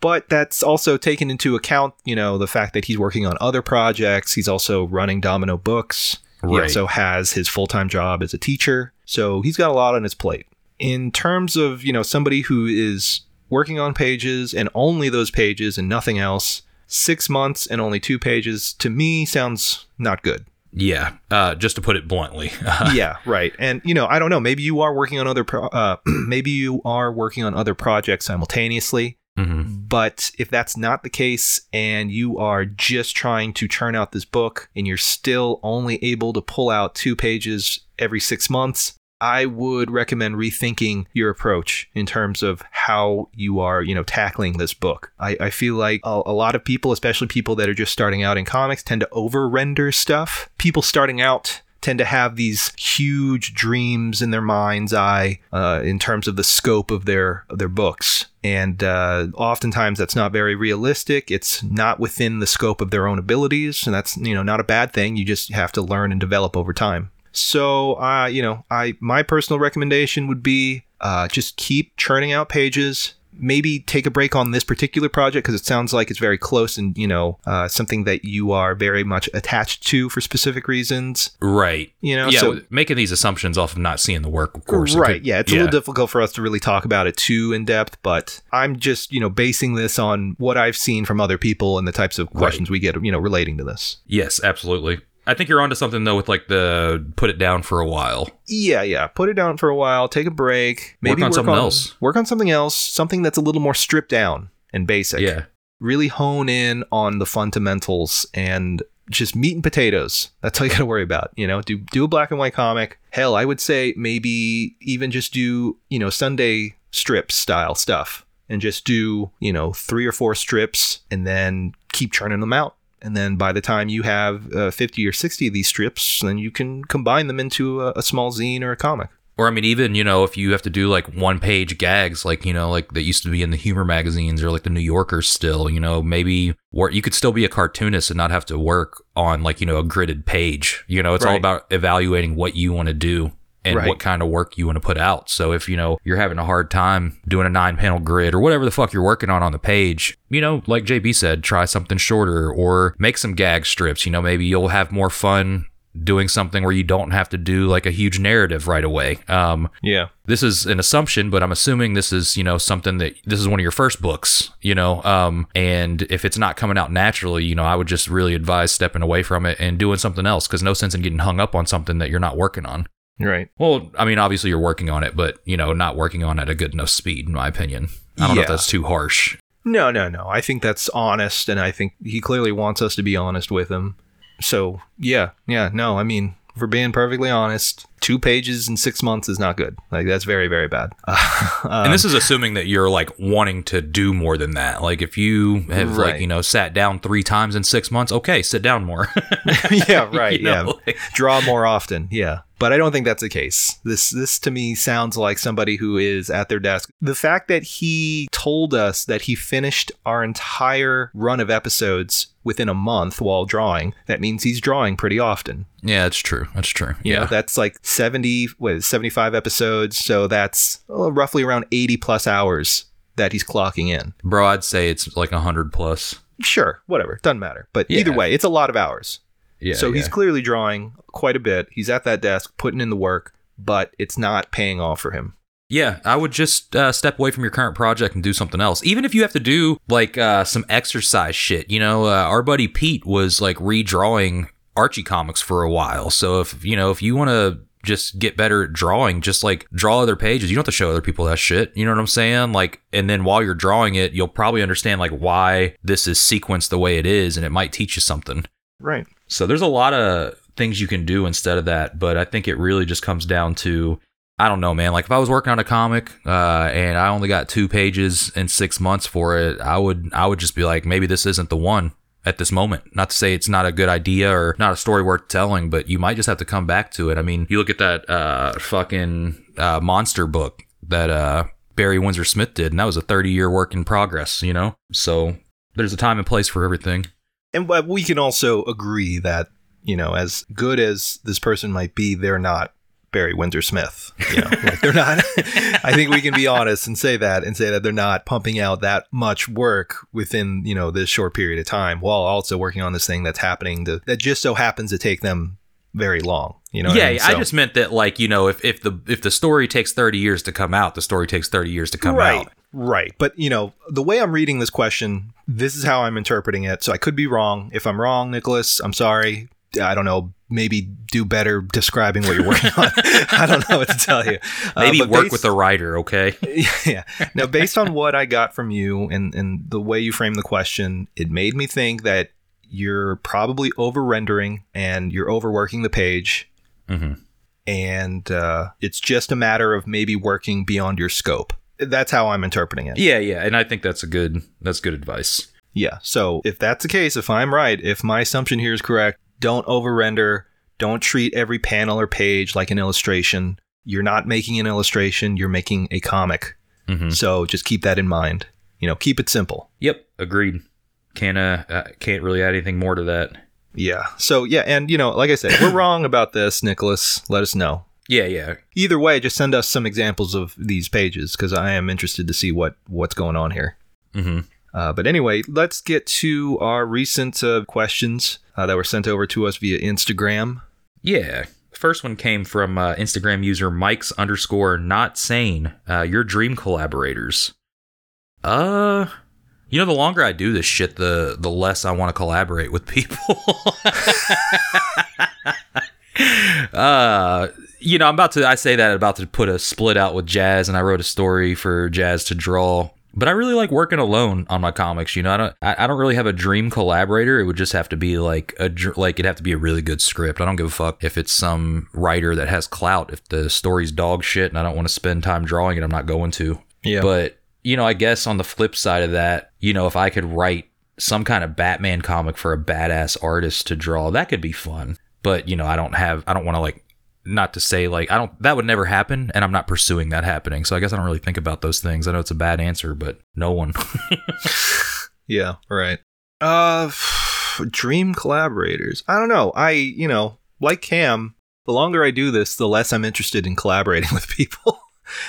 But that's also taken into account, you know, the fact that he's working on other projects. He's also running Domino Books. He also has his full time job as a teacher. So he's got a lot on his plate. In terms of, you know, somebody who is working on pages and only those pages and nothing else, six months and only two pages to me sounds not good. Yeah. Uh, just to put it bluntly. yeah, right. And you know, I don't know. Maybe you are working on other. Pro- uh, maybe you are working on other projects simultaneously. Mhm. But if that's not the case, and you are just trying to churn out this book, and you're still only able to pull out two pages every six months, I would recommend rethinking your approach in terms of how you are, you know, tackling this book. I, I feel like a, a lot of people, especially people that are just starting out in comics, tend to over render stuff. People starting out tend to have these huge dreams in their mind's eye uh, in terms of the scope of their of their books. And uh, oftentimes that's not very realistic. It's not within the scope of their own abilities. And that's you know not a bad thing. You just have to learn and develop over time so uh, you know i my personal recommendation would be uh, just keep churning out pages maybe take a break on this particular project because it sounds like it's very close and you know uh, something that you are very much attached to for specific reasons right. you know yeah. so making these assumptions off of not seeing the work, of course. It right could- yeah it's a little difficult for us to really talk about it too in depth but i'm just you know basing this on what i've seen from other people and the types of questions we get you know relating to this Yes, absolutely. I think you're onto something though with like the put it down for a while. yeah yeah put it down for a while take a break maybe on something else. work on something else something that's a little more stripped down and basic Yeah. really hone in on the fundamentals and just meat and potatoes. That's all you got to worry about. You know, do do a black and white comic. Hell, I would say maybe even just do you know Sunday strip style stuff and just do you know three or four strips and then keep churning them out. And then by the time you have uh, 50 or 60 of these strips, then you can combine them into a, a small zine or a comic. Or I mean, even you know, if you have to do like one page gags, like you know, like that used to be in the humor magazines or like the New Yorker, still, you know, maybe or you could still be a cartoonist and not have to work on like you know a gridded page. You know, it's all about evaluating what you want to do and Right. what kind of work you want to put out. So if you know you're having a hard time doing a nine panel grid or whatever the fuck you're working on on the page, you know, like JB said, try something shorter or make some gag strips. You know, maybe you'll have more fun doing something where you don't have to do like a huge narrative right away. Um, Yeah. this is an assumption, but I'm assuming this is, you know, something that this is one of your first books, you know, um, and if it's not coming out naturally, you know, I would just really advise stepping away from it and doing something else because no sense in getting hung up on something that you're not working on. Right. Well, I mean, obviously you're working on it, but you know, not working on it at a good enough speed, in my opinion. I don't know if that's too harsh. No, no, no. I think that's honest, and I think he clearly wants us to be honest with him. So, yeah, yeah, no, I mean, for being perfectly honest, two pages in six months is not good. Like, that's very, very bad. and this um, is assuming that you're like wanting to do more than that. Like if you have like, you know, sat down three times in six months, okay, sit down more. yeah, right. You know, yeah. like- Draw more often. Yeah. But I don't think that's the case. This this to me sounds like somebody who is at their desk. The fact that he told us that he finished our entire run of episodes within a month while drawing, that means he's drawing pretty often. yeah, that's true. That's true. You yeah. know, that's like 70, what, is it, 75 episodes. So that's uh, roughly around 80 plus hours that he's clocking in. Bro, I'd say it's like a hundred plus. Sure, whatever. Doesn't matter. But Yeah. either way, it's a lot of hours. Yeah. so he's clearly drawing quite a bit. He's at that desk putting in the work, but it's not paying off for him. Yeah, I would just uh, step away from your current project and do something else. Even if you have to do like uh, some exercise shit. You know, uh, our buddy Pete was like redrawing Archie comics for a while. So if you know if you want to just get better at drawing, just like draw other pages. You don't have to show other people that shit. You know what I'm saying? Like, and then while you're drawing it, you'll probably understand like why this is sequenced the way it is, and it might teach you something. Right. So there's a lot of things you can do instead of that, but I think it really just comes down to I don't know, man. Like if I was working on a comic uh, and I only got two pages in six months for it, I would I would just be like, maybe this isn't the one at this moment. Not to say it's not a good idea or not a story worth telling, but you might just have to come back to it. I mean, you look at that uh, fucking uh, monster book that uh, Barry Windsor Smith did, and that was a 30 year work in progress, you know? So there's a time and place for everything. And we can also agree that, you know, as good as this person might be, they're not Barry Windsor Smith. You know, like they're not. I think we can be honest and say that and say that they're not pumping out that much work within you know this short period of time, while also working on this thing that's happening to, that just so happens to take them very long. You know, yeah, I, mean? I just meant that, like, you know, if, if the if the story takes 30 years to come out, the story takes 30 years to come right, out. Right. But you know, the way I'm reading this question, this is how I'm interpreting it. So I could be wrong. If I'm wrong, Nicholas, I'm sorry. I don't know. Maybe do better describing what you're working on. I don't know what to tell you. Uh, Maybe work based- with a writer, okay? yeah. Now, based on what I got from you and, and the way you framed the question, it made me think that you're probably over rendering and you're overworking the page. Mhm. And uh, it's just a matter of maybe working beyond your scope. That's how I'm interpreting it. Yeah, yeah, and I think that's a good that's good advice. Yeah. So if that's the case, if I'm right, if my assumption here is correct, don't over render. Don't treat every panel or page like an illustration. You're not making an illustration, you're making a comic. Mhm. So just keep that in mind. You know, keep it simple. Yep, agreed. Can't uh, uh can't really add anything more to that. Yeah. So yeah, and you know, like I said, we're wrong about this, Nicholas. Let us know. Yeah, yeah. Either way, just send us some examples of these pages because I am interested to see what what's going on here. hmm Uh, but anyway, let's get to our recent uh, questions uh, that were sent over to us via Instagram. Yeah. First one came from uh, Instagram user Mike's underscore not sane. Uh, your dream collaborators. Uh, you know, the longer I do this shit, the the less I want to collaborate with people. uh, you know, I'm about to. I say that about to put a split out with Jazz, and I wrote a story for Jazz to draw. But I really like working alone on my comics. You know, I don't. I, I don't really have a dream collaborator. It would just have to be like a like it'd have to be a really good script. I don't give a fuck if it's some writer that has clout. If the story's dog shit and I don't want to spend time drawing it, I'm not going to. Yeah. But you know, I guess on the flip side of that, you know, if I could write some kind of Batman comic for a badass artist to draw, that could be fun. But you know, I don't have. I don't want to like. Not to say like I don't that would never happen and I'm not pursuing that happening. So I guess I don't really think about those things. I know it's a bad answer, but no one. Yeah, right. Uh, dream collaborators. I don't know. I, you know, like Cam, the longer I do this, the less I'm interested in collaborating with people.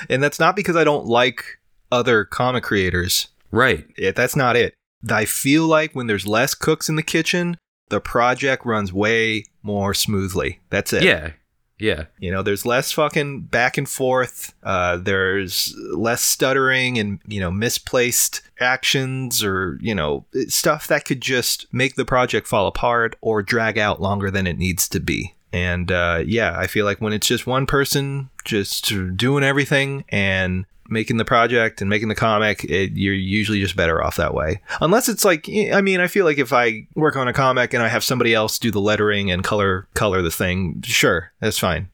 and that's not because I don't like other comic creators. right. It, that's not it. I feel like when there's less cooks in the kitchen, the project runs way more smoothly. That's it. Yeah. Yeah. You know, there's less fucking back and forth. Uh, there's less stuttering and, you know, misplaced actions or, you know, stuff that could just make the project fall apart or drag out longer than it needs to be. And uh, yeah, I feel like when it's just one person just doing everything and making the project and making the comic, it, you're usually just better off that way. Unless it's like, I mean, I feel like if I work on a comic and I have somebody else do the lettering and color color the thing, sure, that's fine.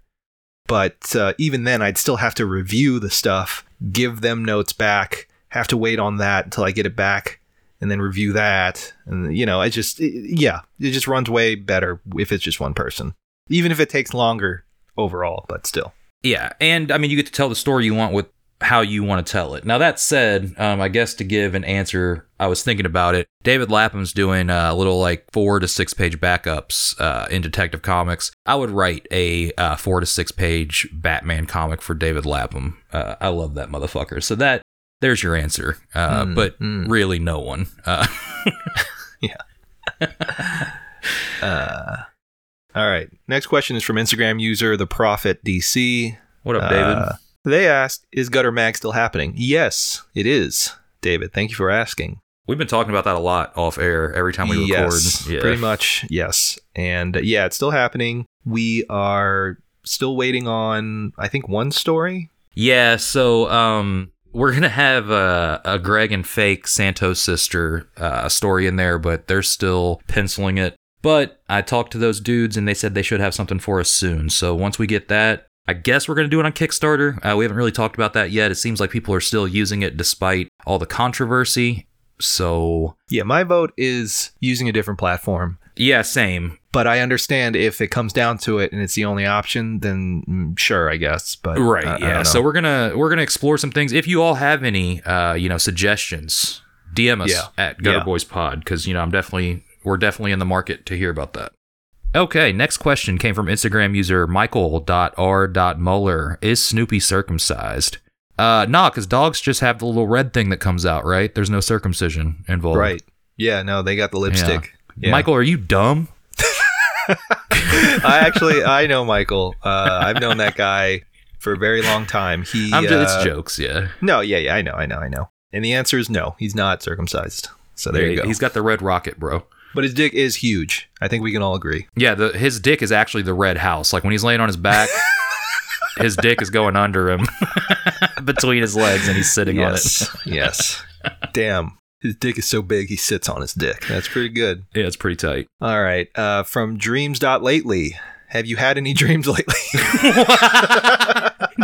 But uh, even then, I'd still have to review the stuff, give them notes back, have to wait on that until I get it back, and then review that. And you know, it just, it- yeah, it just runs way better if it's just one person, even if it takes longer overall. But still, Yeah, and I mean, you get to tell the story you want with how you want to tell it. Now that said, um, I guess to give an answer, I was thinking about it. David Lapham's doing a little like four to six page backups uh, in Detective Comics. I would write a uh, four to six page Batman comic for David Lapham. Uh, I love that motherfucker. So that there's your answer. Uh, Mm, but mm. really, no one. Yeah. Uh, all right. Next question is from Instagram user the Prophet DC. what up, David? They asked, "Is Gutter Mag still happening?" Yes, it is. David, thank you for asking. We've been talking about that a lot off air every time we yes, record. Yeah. pretty much. Yes, and uh, yeah, it's still happening. We are still waiting on, I think, one story. Yeah, so um, we're gonna have a, a Greg and Fake Santos sister uh, story in there, but they're still penciling it. But I talked to those dudes, and they said they should have something for us soon. So once we get that, I guess we're gonna do it on Kickstarter. Uh, we haven't really talked about that yet. It seems like people are still using it despite all the controversy. So Yeah, my vote is using a different platform. yeah, same. But I understand if it comes down to it and it's the only option, then mm, sure, I guess. But Right. I- I yeah. don't So we're gonna we're gonna explore some things. If you all have any, uh, you know, suggestions, DM us Yeah. at Gutter Yeah. Boys Pod because you know I'm definitely we're definitely in the market to hear about that. Okay, next question came from Instagram user Michael.R.Muller. Is Snoopy circumcised? Uh, nah, because dogs just have the little red thing that comes out, right? There's no circumcision involved. right. Yeah, no, they got the lipstick. Yeah. Michael, are you dumb? I actually I know Michael. Uh, I've known that guy for a very long time. He I'm just, uh, it's jokes, yeah. No, yeah, yeah, I know, I know, I know. And the answer is no. He's not circumcised. So there you go. He's got the red rocket, bro. But his dick is huge. I think we can all agree. Yeah, the his dick is actually the red house. Like when he's laying on his back, his dick is going under him between his legs and he's sitting yes. On it. yes. Damn. His dick is so big he sits on his dick. That's pretty good. Yeah, it's pretty tight. All right. Uh, from dreams.lately. Have you had any dreams lately?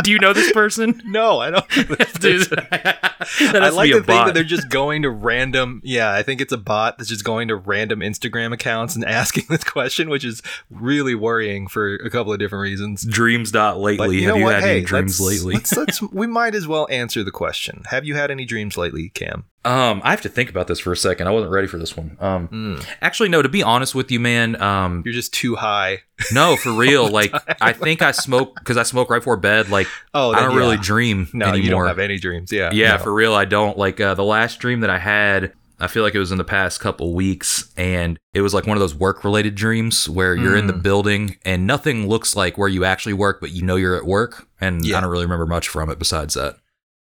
Do you know this person? no, I don't. Dude, that I like be to a think that they're just going to random. Yeah, I think it's a bot that's just going to random Instagram accounts and asking this question, which is really worrying for a couple of different reasons. dreams dot But lately. you Have you what? had Hey, any dreams let's- lately? Let's, let's, we might as well answer the question. Have you had any dreams lately, Cam? Um, I have to think about this for a second. I wasn't ready for this one. Um, Hmm. actually, no. To be honest with you, man. Um, You're just too high. no, for real. Like, I think I smoke because I smoke right before bed. Like, Oh, I don't really dream No, anymore. you don't have any dreams. Yeah. Yeah, no. for real, I don't. Like uh, the last dream that I had, I feel like it was in the past couple weeks, and it was like one of those work-related dreams where you're in the Mm. building and nothing looks like where you actually work, but you know you're at work, and Yeah. I don't really remember much from it besides that.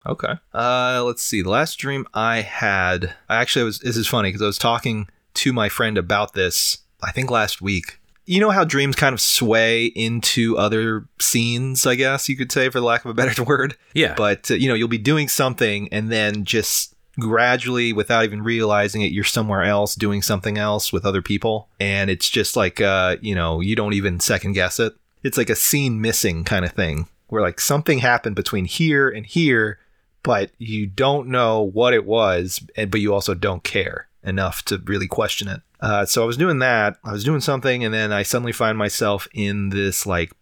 Okay. Uh, let's see. The last dream I had, I actually was. This is funny because I was talking to my friend about this. I think last week. You know how dreams kind of sway into other scenes, I guess you could say, for lack of a better word. Yeah, But uh, you know, you'll be doing something, and then just gradually, without even realizing it, you're somewhere else doing something else with other people, and it's just like, uh, you know, you don't even second guess it. It's like a scene missing kind of thing, where like something happened between here and here, but you don't know what it was, but you also don't care enough to really question it. Uh, so I was doing that. I was doing something, and then I suddenly find myself in this like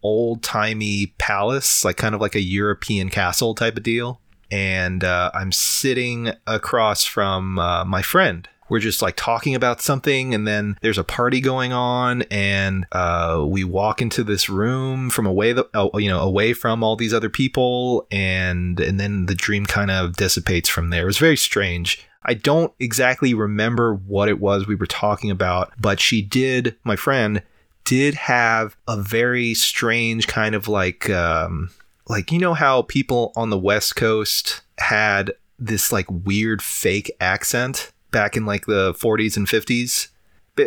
old timey palace, like kind of like a European castle type of deal. And uh, I'm sitting across from uh, my friend. We're just like talking about something, and then there's a party going on, and uh, we walk into this room from away, the, oh, you know, away from all these other people, and and then the dream kind of dissipates from there. It was very strange. I don't exactly remember what it was we were talking about, but she did, my friend, did have a very strange kind of like um like you know how people on the west coast had this like weird fake accent back in like the 40s and 50s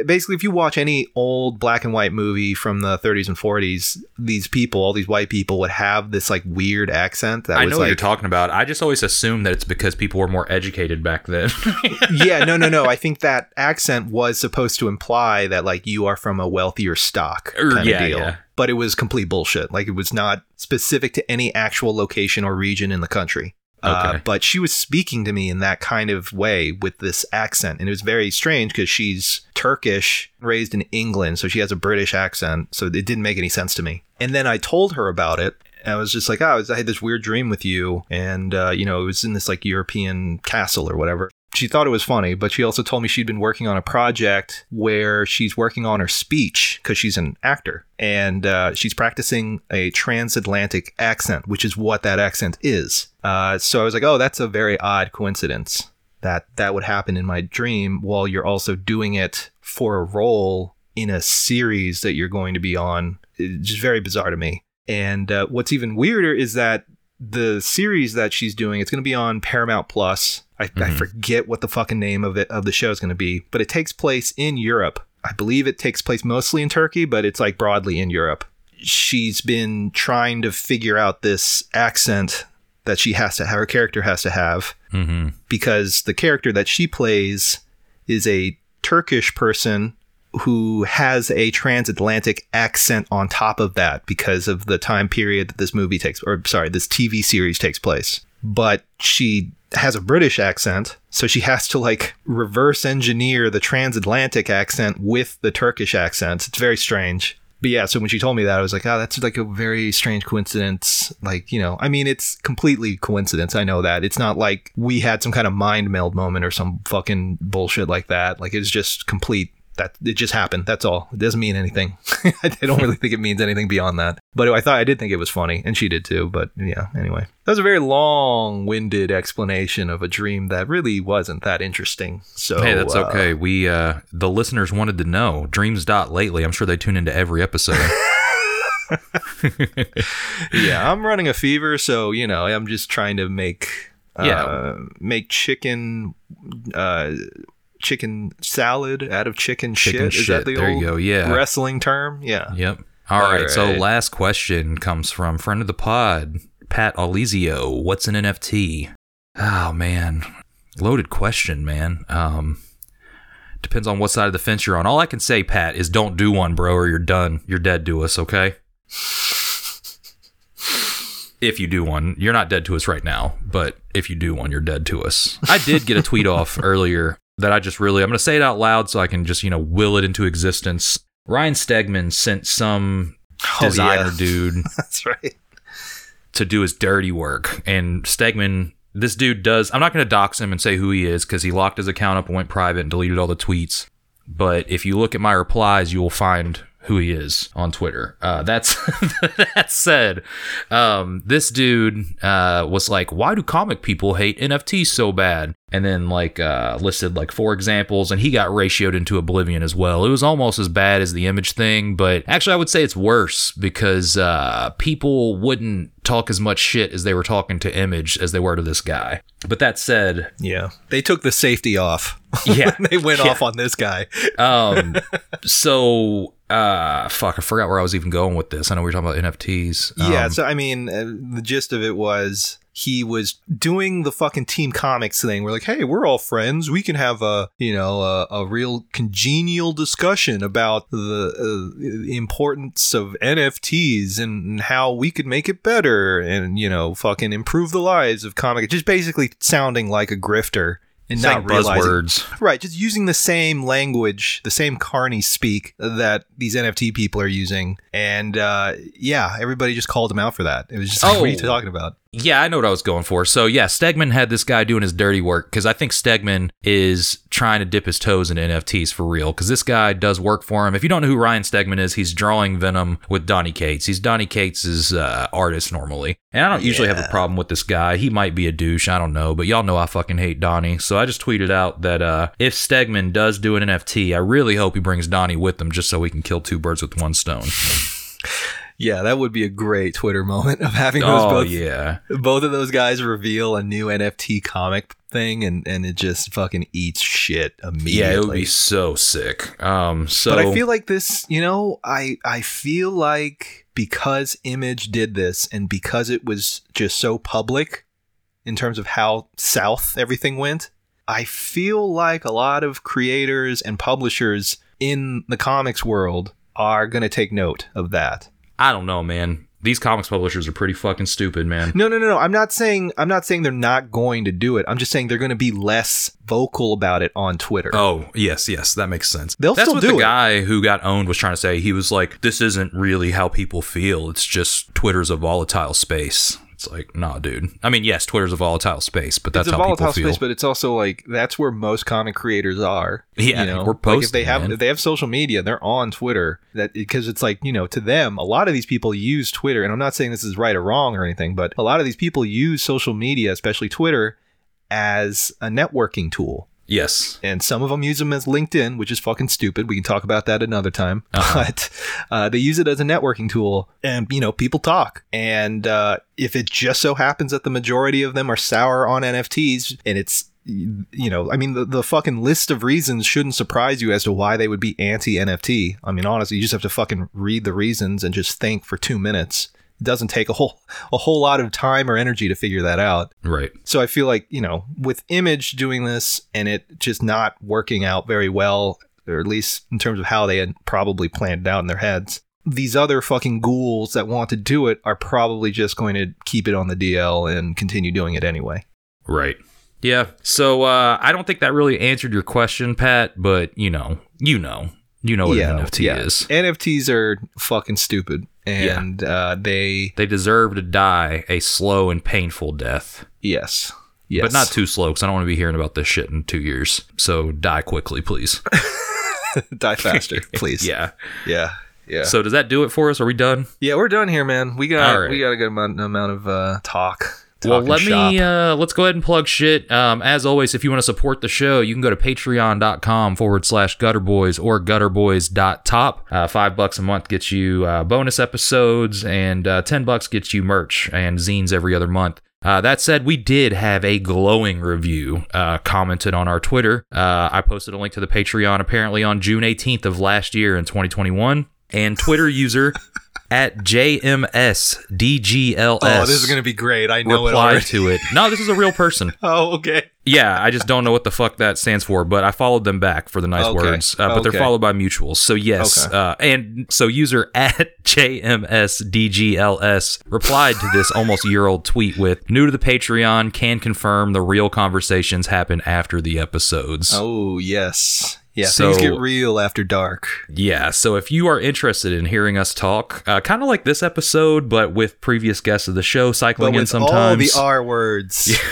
basically if you watch any old black and white movie from the 30s and 40s these people all these white people would have this like weird accent that I know what you're talking about. I just always assume that it's because people were more educated back then. yeah, no, no, no. I think that accent was supposed to imply that like you are from a wealthier stock Er, kind yeah, of deal. yeah. But it was complete bullshit. Like it was not specific to any actual location or region in the country. Uh, Okay. but she was speaking to me in that kind of way with this accent, and it was very strange because she's Turkish, raised in England, so she has a British accent. So it didn't make any sense to me. And then I told her about it, I was just like, oh, I, was, I had this weird dream with you, and uh, you know, it was in this like European castle or whatever. She thought it was funny, but she also told me she'd been working on a project where she's working on her speech because she's an actor, and uh, she's practicing a transatlantic accent, which is what that accent is. Uh, so I was like, oh, that's a very odd coincidence that that would happen in my dream while you're also doing it for a role in a series that you're going to be on. It's just very bizarre to me. And uh, what's even weirder is that the series that she's doing, it's going to be on Paramount Plus. I, I forget what the fucking name of it of the show is going to be, but it takes place in Europe. I believe it takes place mostly in Turkey, but it's like broadly in Europe. She's been trying to figure out this accent that she has to have, her character has to have, mm-hmm. because the character that she plays is a Turkish person who has a transatlantic accent on top of that because of the time period that this movie takes or sorry this TV series takes place but she has a British accent, so she has to like reverse engineer the transatlantic accent with the Turkish accent. It's very strange. But yeah, so when she told me that, I was like, oh, that's like a very strange coincidence. Like, you know, I mean, it's completely coincidence. I know that. It's not like we had some kind of mind meld moment or some fucking bullshit like that. Like, it's just complete that it just happened. That's all. It doesn't mean anything. I don't really think it means anything beyond that. But I thought I did think it was funny, and she did too. But yeah, anyway, that was a very long-winded explanation of a dream that really wasn't that interesting. So Hey, that's uh, okay. We uh the listeners wanted to know. Dreams dot lately. I'm sure they tune into every episode. yeah, I'm running a fever, so you know, I'm just trying to make uh, Yeah. make chicken uh chicken salad out of chicken, Chicken shit. Is that the There you old go, yeah. wrestling term? Yeah. Yep. All All right, So last question comes from friend of the pod, Pat Aulisio. What's an NFT? Oh man, loaded question, man. Um, depends on what side of the fence you're on. All I can say, Pat, is don't do one, bro, or you're done. You're dead to us. Okay. If you do one, you're not dead to us right now, but if you do one, you're dead to us. I did get a tweet off earlier that I just really, I'm going to say it out loud so I can just, you know, will it into existence. Ryan Stegman sent some Oh, designer yeah. dude That's right. to do his dirty work. And Stegman, this dude does, I'm not going to dox him and say who he is because he locked his account up and went private and deleted all the tweets. But if you look at my replies, you will find who he is on Twitter. Uh, that's that said, um, this dude uh, was like, "Why do comic people hate NFTs so bad?" And then like uh, listed like four examples, and he got ratioed into oblivion as well. It was almost as bad as the image thing, but actually, I would say it's worse because uh, people wouldn't talk as much shit as they were talking to image as they were to this guy. But that said, Yeah. They took the safety off. Yeah. they went Yeah. off on this guy. um so uh fuck i forgot where i was even going with this i know we were talking about nfts yeah. Um, So, I mean, uh, the gist of it was he was doing the fucking Team Comics thing. We're like, hey, we're all friends. We can have a, you know, a, a real congenial discussion about the, uh, the importance of NFTs and how we could make it better and, you know, fucking improve the lives of comic. Just basically sounding like a grifter. And saying not realizing, buzzwords Right, just using the same language, the same carny speak that these NFT people are using. And uh, yeah, everybody just called him out for that. It was just like, what are you Oh. talking about? Yeah i know what i was going for. So yeah stegman had this guy doing his dirty work because i think stegman is trying to dip his toes into nfts for real because this guy does work for him. If you don't know who ryan stegman is he's drawing venom with donny cates. He's donny cates' uh, artist normally. And i don't usually have a problem with this guy. He might be a douche i don't know but y'all know i fucking hate donny so i just tweeted out that uh, if stegman does do an nft i really hope he brings donny with him just so we can kill two birds with one stone Yeah, that would be a great Twitter moment of having those oh both, yeah both of those guys reveal a new NFT comic thing and, and it just fucking eats shit immediately. yeah it would be so sick um so but I feel like this, you know, I I feel like because Image did this and because it was just so public in terms of how south everything went, I feel like a lot of creators and publishers in the comics world are going to take note of that. I don't know, man. These comics publishers are pretty fucking stupid, man. No, no, no, no. I'm not saying I'm not saying they're not going to do it. I'm just saying they're going to be less vocal about it on Twitter. Oh, yes, yes, that makes sense. They'll That's still what do the it. guy who got owned was trying to say. He was like, "This isn't really how people feel. It's just Twitter's a volatile space." It's like, nah, dude. I mean, yes, Twitter's a volatile space, but that's it's a how volatile people feel. space, but it's also like that's where most comic creators are. Yeah, you know, we're like if they posting, have man. if they have social media, they're on Twitter. That because it's like you know to them, a lot of these people use Twitter, and I'm not saying this is right or wrong or anything, but a lot of these people use social media, especially Twitter, as a networking tool. Yes, and some of them use them as LinkedIn, which is fucking stupid. We can talk about that another time. Uh-huh. But uh, they use it as a networking tool, and you know, people talk. And uh, if it just so happens that the majority of them are sour on NFTs, and it's you know, I mean, the, the fucking list of reasons shouldn't surprise you as to why they would be anti NFT. I mean, honestly, you just have to fucking read the reasons and just think for two minutes. It doesn't take a whole a whole lot of time or energy to figure that out. right. So I feel like, you know, with Image doing this and it just not working out very well, or at least in terms of how they had probably planned it out in their heads, these other fucking ghouls that want to do it are probably just going to keep it on the DL and continue doing it anyway. Right. Yeah. So uh, I don't think that really answered your question, Pat. But you know, you know, you know what an NFT is. NFTs are fucking stupid, and uh, they They deserve to die a slow and painful death, yes, yes, but not too slow because I don't want to be hearing about this shit in two years. So die quickly, please. die faster, please. yeah. yeah, yeah. So does that do it for us? Are we done? yeah, we're done here, man. We got right. we got a good amount, amount of uh, talk. Well, let shop. me uh, let's go ahead and plug shit. Um, as always, if you want to support the show, you can go to patreon.com forward slash gutterboys or gutterboys.top. Uh, five bucks a month gets you uh, bonus episodes, and uh, ten bucks gets you merch and zines every other month. Uh, that said, we did have a glowing review uh, commented on our Twitter. Uh, I posted a link to the Patreon apparently on June 18th of last year in 2021. And Twitter user at JMSDGLS Oh, this is gonna be great. I know it replied already. to it. No, this is a real person. Oh, okay. Yeah, I just don't know what the fuck that stands for, but I followed them back for the nice Okay. words. Uh, but Okay. they're followed by mutuals. So yes, Okay. uh, and so user at JMSDGLS replied to this almost year old tweet with new to the Patreon can confirm the real conversations happen after the episodes. Oh yes, yeah. So- things get real after dark. Yeah, so if you are interested in hearing us talk, uh, kind of like this episode, but with previous guests of the show cycling in with all the R words.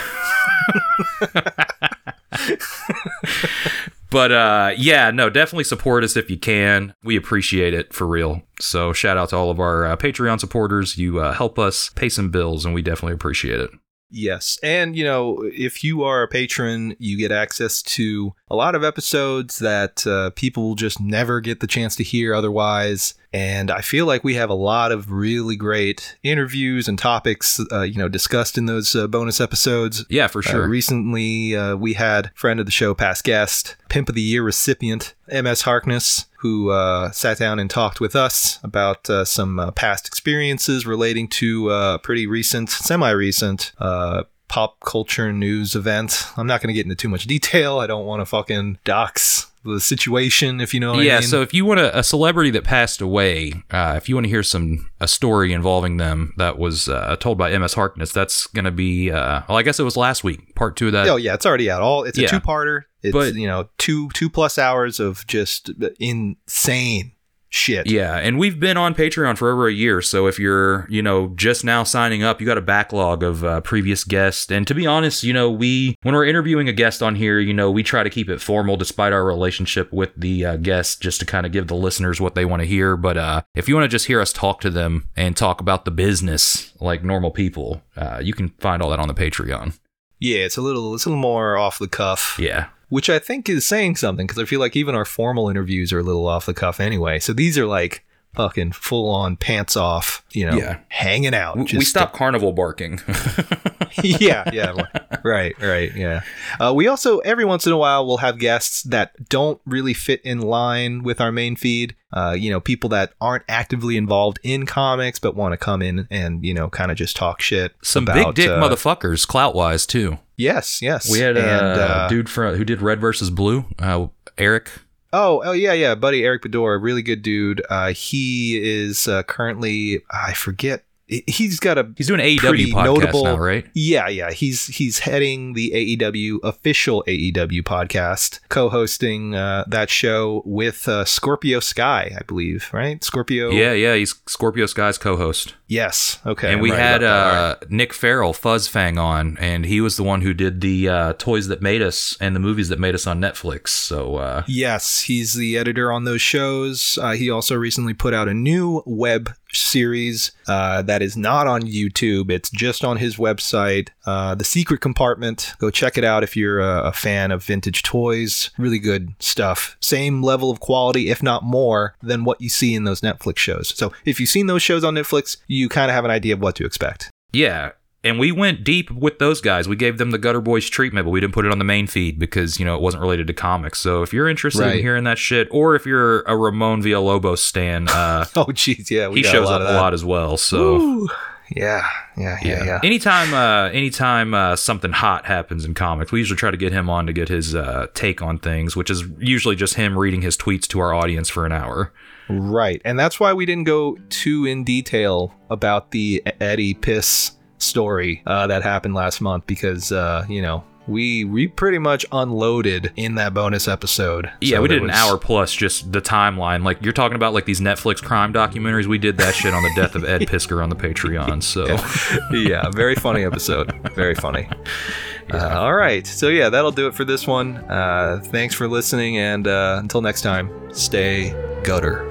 But uh, yeah, no, definitely support us if you can. We appreciate it for real. So shout out to all of our uh, Patreon supporters. You uh, help us pay some bills, and we definitely appreciate it. Yes. And, you know, if you are a patron, you get access to a lot of episodes that uh, people will just never get the chance to hear otherwise. And I feel like we have a lot of really great interviews and topics, uh, you know, discussed in those uh, bonus episodes. Yeah, for Uh, sure. recently, uh, we had friend of the show, past guest, Pimp of the Year recipient, MS Harkness, who uh, sat down and talked with us about uh, some uh, past experiences relating to uh, a pretty recent, semi recent uh, pop culture news event. I'm not going to get into too much detail. I don't want to fucking dox the situation, if you know what yeah, I mean. so if you want a, a celebrity that passed away, uh, if you want to hear some a story involving them that was uh, told by MS Harkness, that's gonna be uh, well, I guess it was last week, part two of that. Oh yeah, it's already out. All it's a Yeah. two-parter. It's But- you know two two plus hours of just insane shit. Yeah, and we've been on Patreon for over a year. So if you're, you know, just now signing up, you got a backlog of uh, previous guests. And to be honest, you know, we when we're interviewing a guest on here, you know, we try to keep it formal despite our relationship with the uh, guest, just to kind of give the listeners what they want to hear. But uh, if you want to just hear us talk to them and talk about the business like normal people, uh, you can find all that on the Patreon. Yeah, it's a little it's a little more off the cuff. Yeah. Which I think is saying something because I feel like even our formal interviews are a little off the cuff anyway. So these are like fucking full on pants off, you know, Yeah. hanging out. We, we just- stopped carnival barking. yeah, yeah, right, right, yeah. Uh, we also every once in a while we'll have guests that don't really fit in line with our main feed. Uh, you know, people that aren't actively involved in comics but want to come in and you know kind of just talk shit. Some about, big dick uh, motherfuckers, clout wise, too. Yes, yes. We had a uh, dude from, who did Red versus Blue, uh, Eric. Oh, oh yeah, yeah, buddy Eric Bedore, really good dude. Uh, he is uh, currently I forget. he- He's got a He's doing AEW podcast notable now, right? Yeah, yeah. He's he's heading the AEW official AEW podcast, co-hosting uh, that show with uh, Scorpio Sky, I believe. Right, Scorpio. Yeah, yeah. He's Scorpio Sky's co-host, Yes. Okay. and we right had about that. All uh, Nick Farrell, Fuzzfang, on, and he was the one who did the uh, toys that made us and the movies that made us on Netflix. So uh, Yes, he's the editor on those shows. Uh, he also recently put out a new web series uh, that is not on YouTube. It's just on his website, uh, The Secret Compartment. Go check it out if you're a, a fan of vintage toys. Really good stuff. Same level of quality, if not more, than what you see in those Netflix shows. So if you've seen those shows on Netflix, you kind of have an idea of what to expect. yeah. And we went deep with those guys. We gave them the Gutter Boys treatment, but we didn't put it on the main feed because, you know, it wasn't related to comics. So if you're interested Right. in hearing that shit, or if you're a Ramon Villalobos stan, uh, Oh, jeez, yeah, we he got shows a lot up a lot as well. So. Yeah, yeah, yeah, yeah. Anytime, uh, anytime uh, something hot happens in comics, we usually try to get him on to get his uh, take on things, which is usually just him reading his tweets to our audience for an hour. Right. And that's why we didn't go too in detail about the Eddie Piss story uh, that happened last month because, uh, you know, we we pretty much unloaded in that bonus episode. Yeah, So we did an hour plus just the timeline. Like you're talking about like these Netflix crime documentaries. We did that shit on the death of Ed Piskor on the Patreon. So yeah, very funny episode. Very funny. Yeah. Uh, all right. So, yeah, that'll do it for this one. Uh, thanks for listening, and uh, until next time, stay gutter.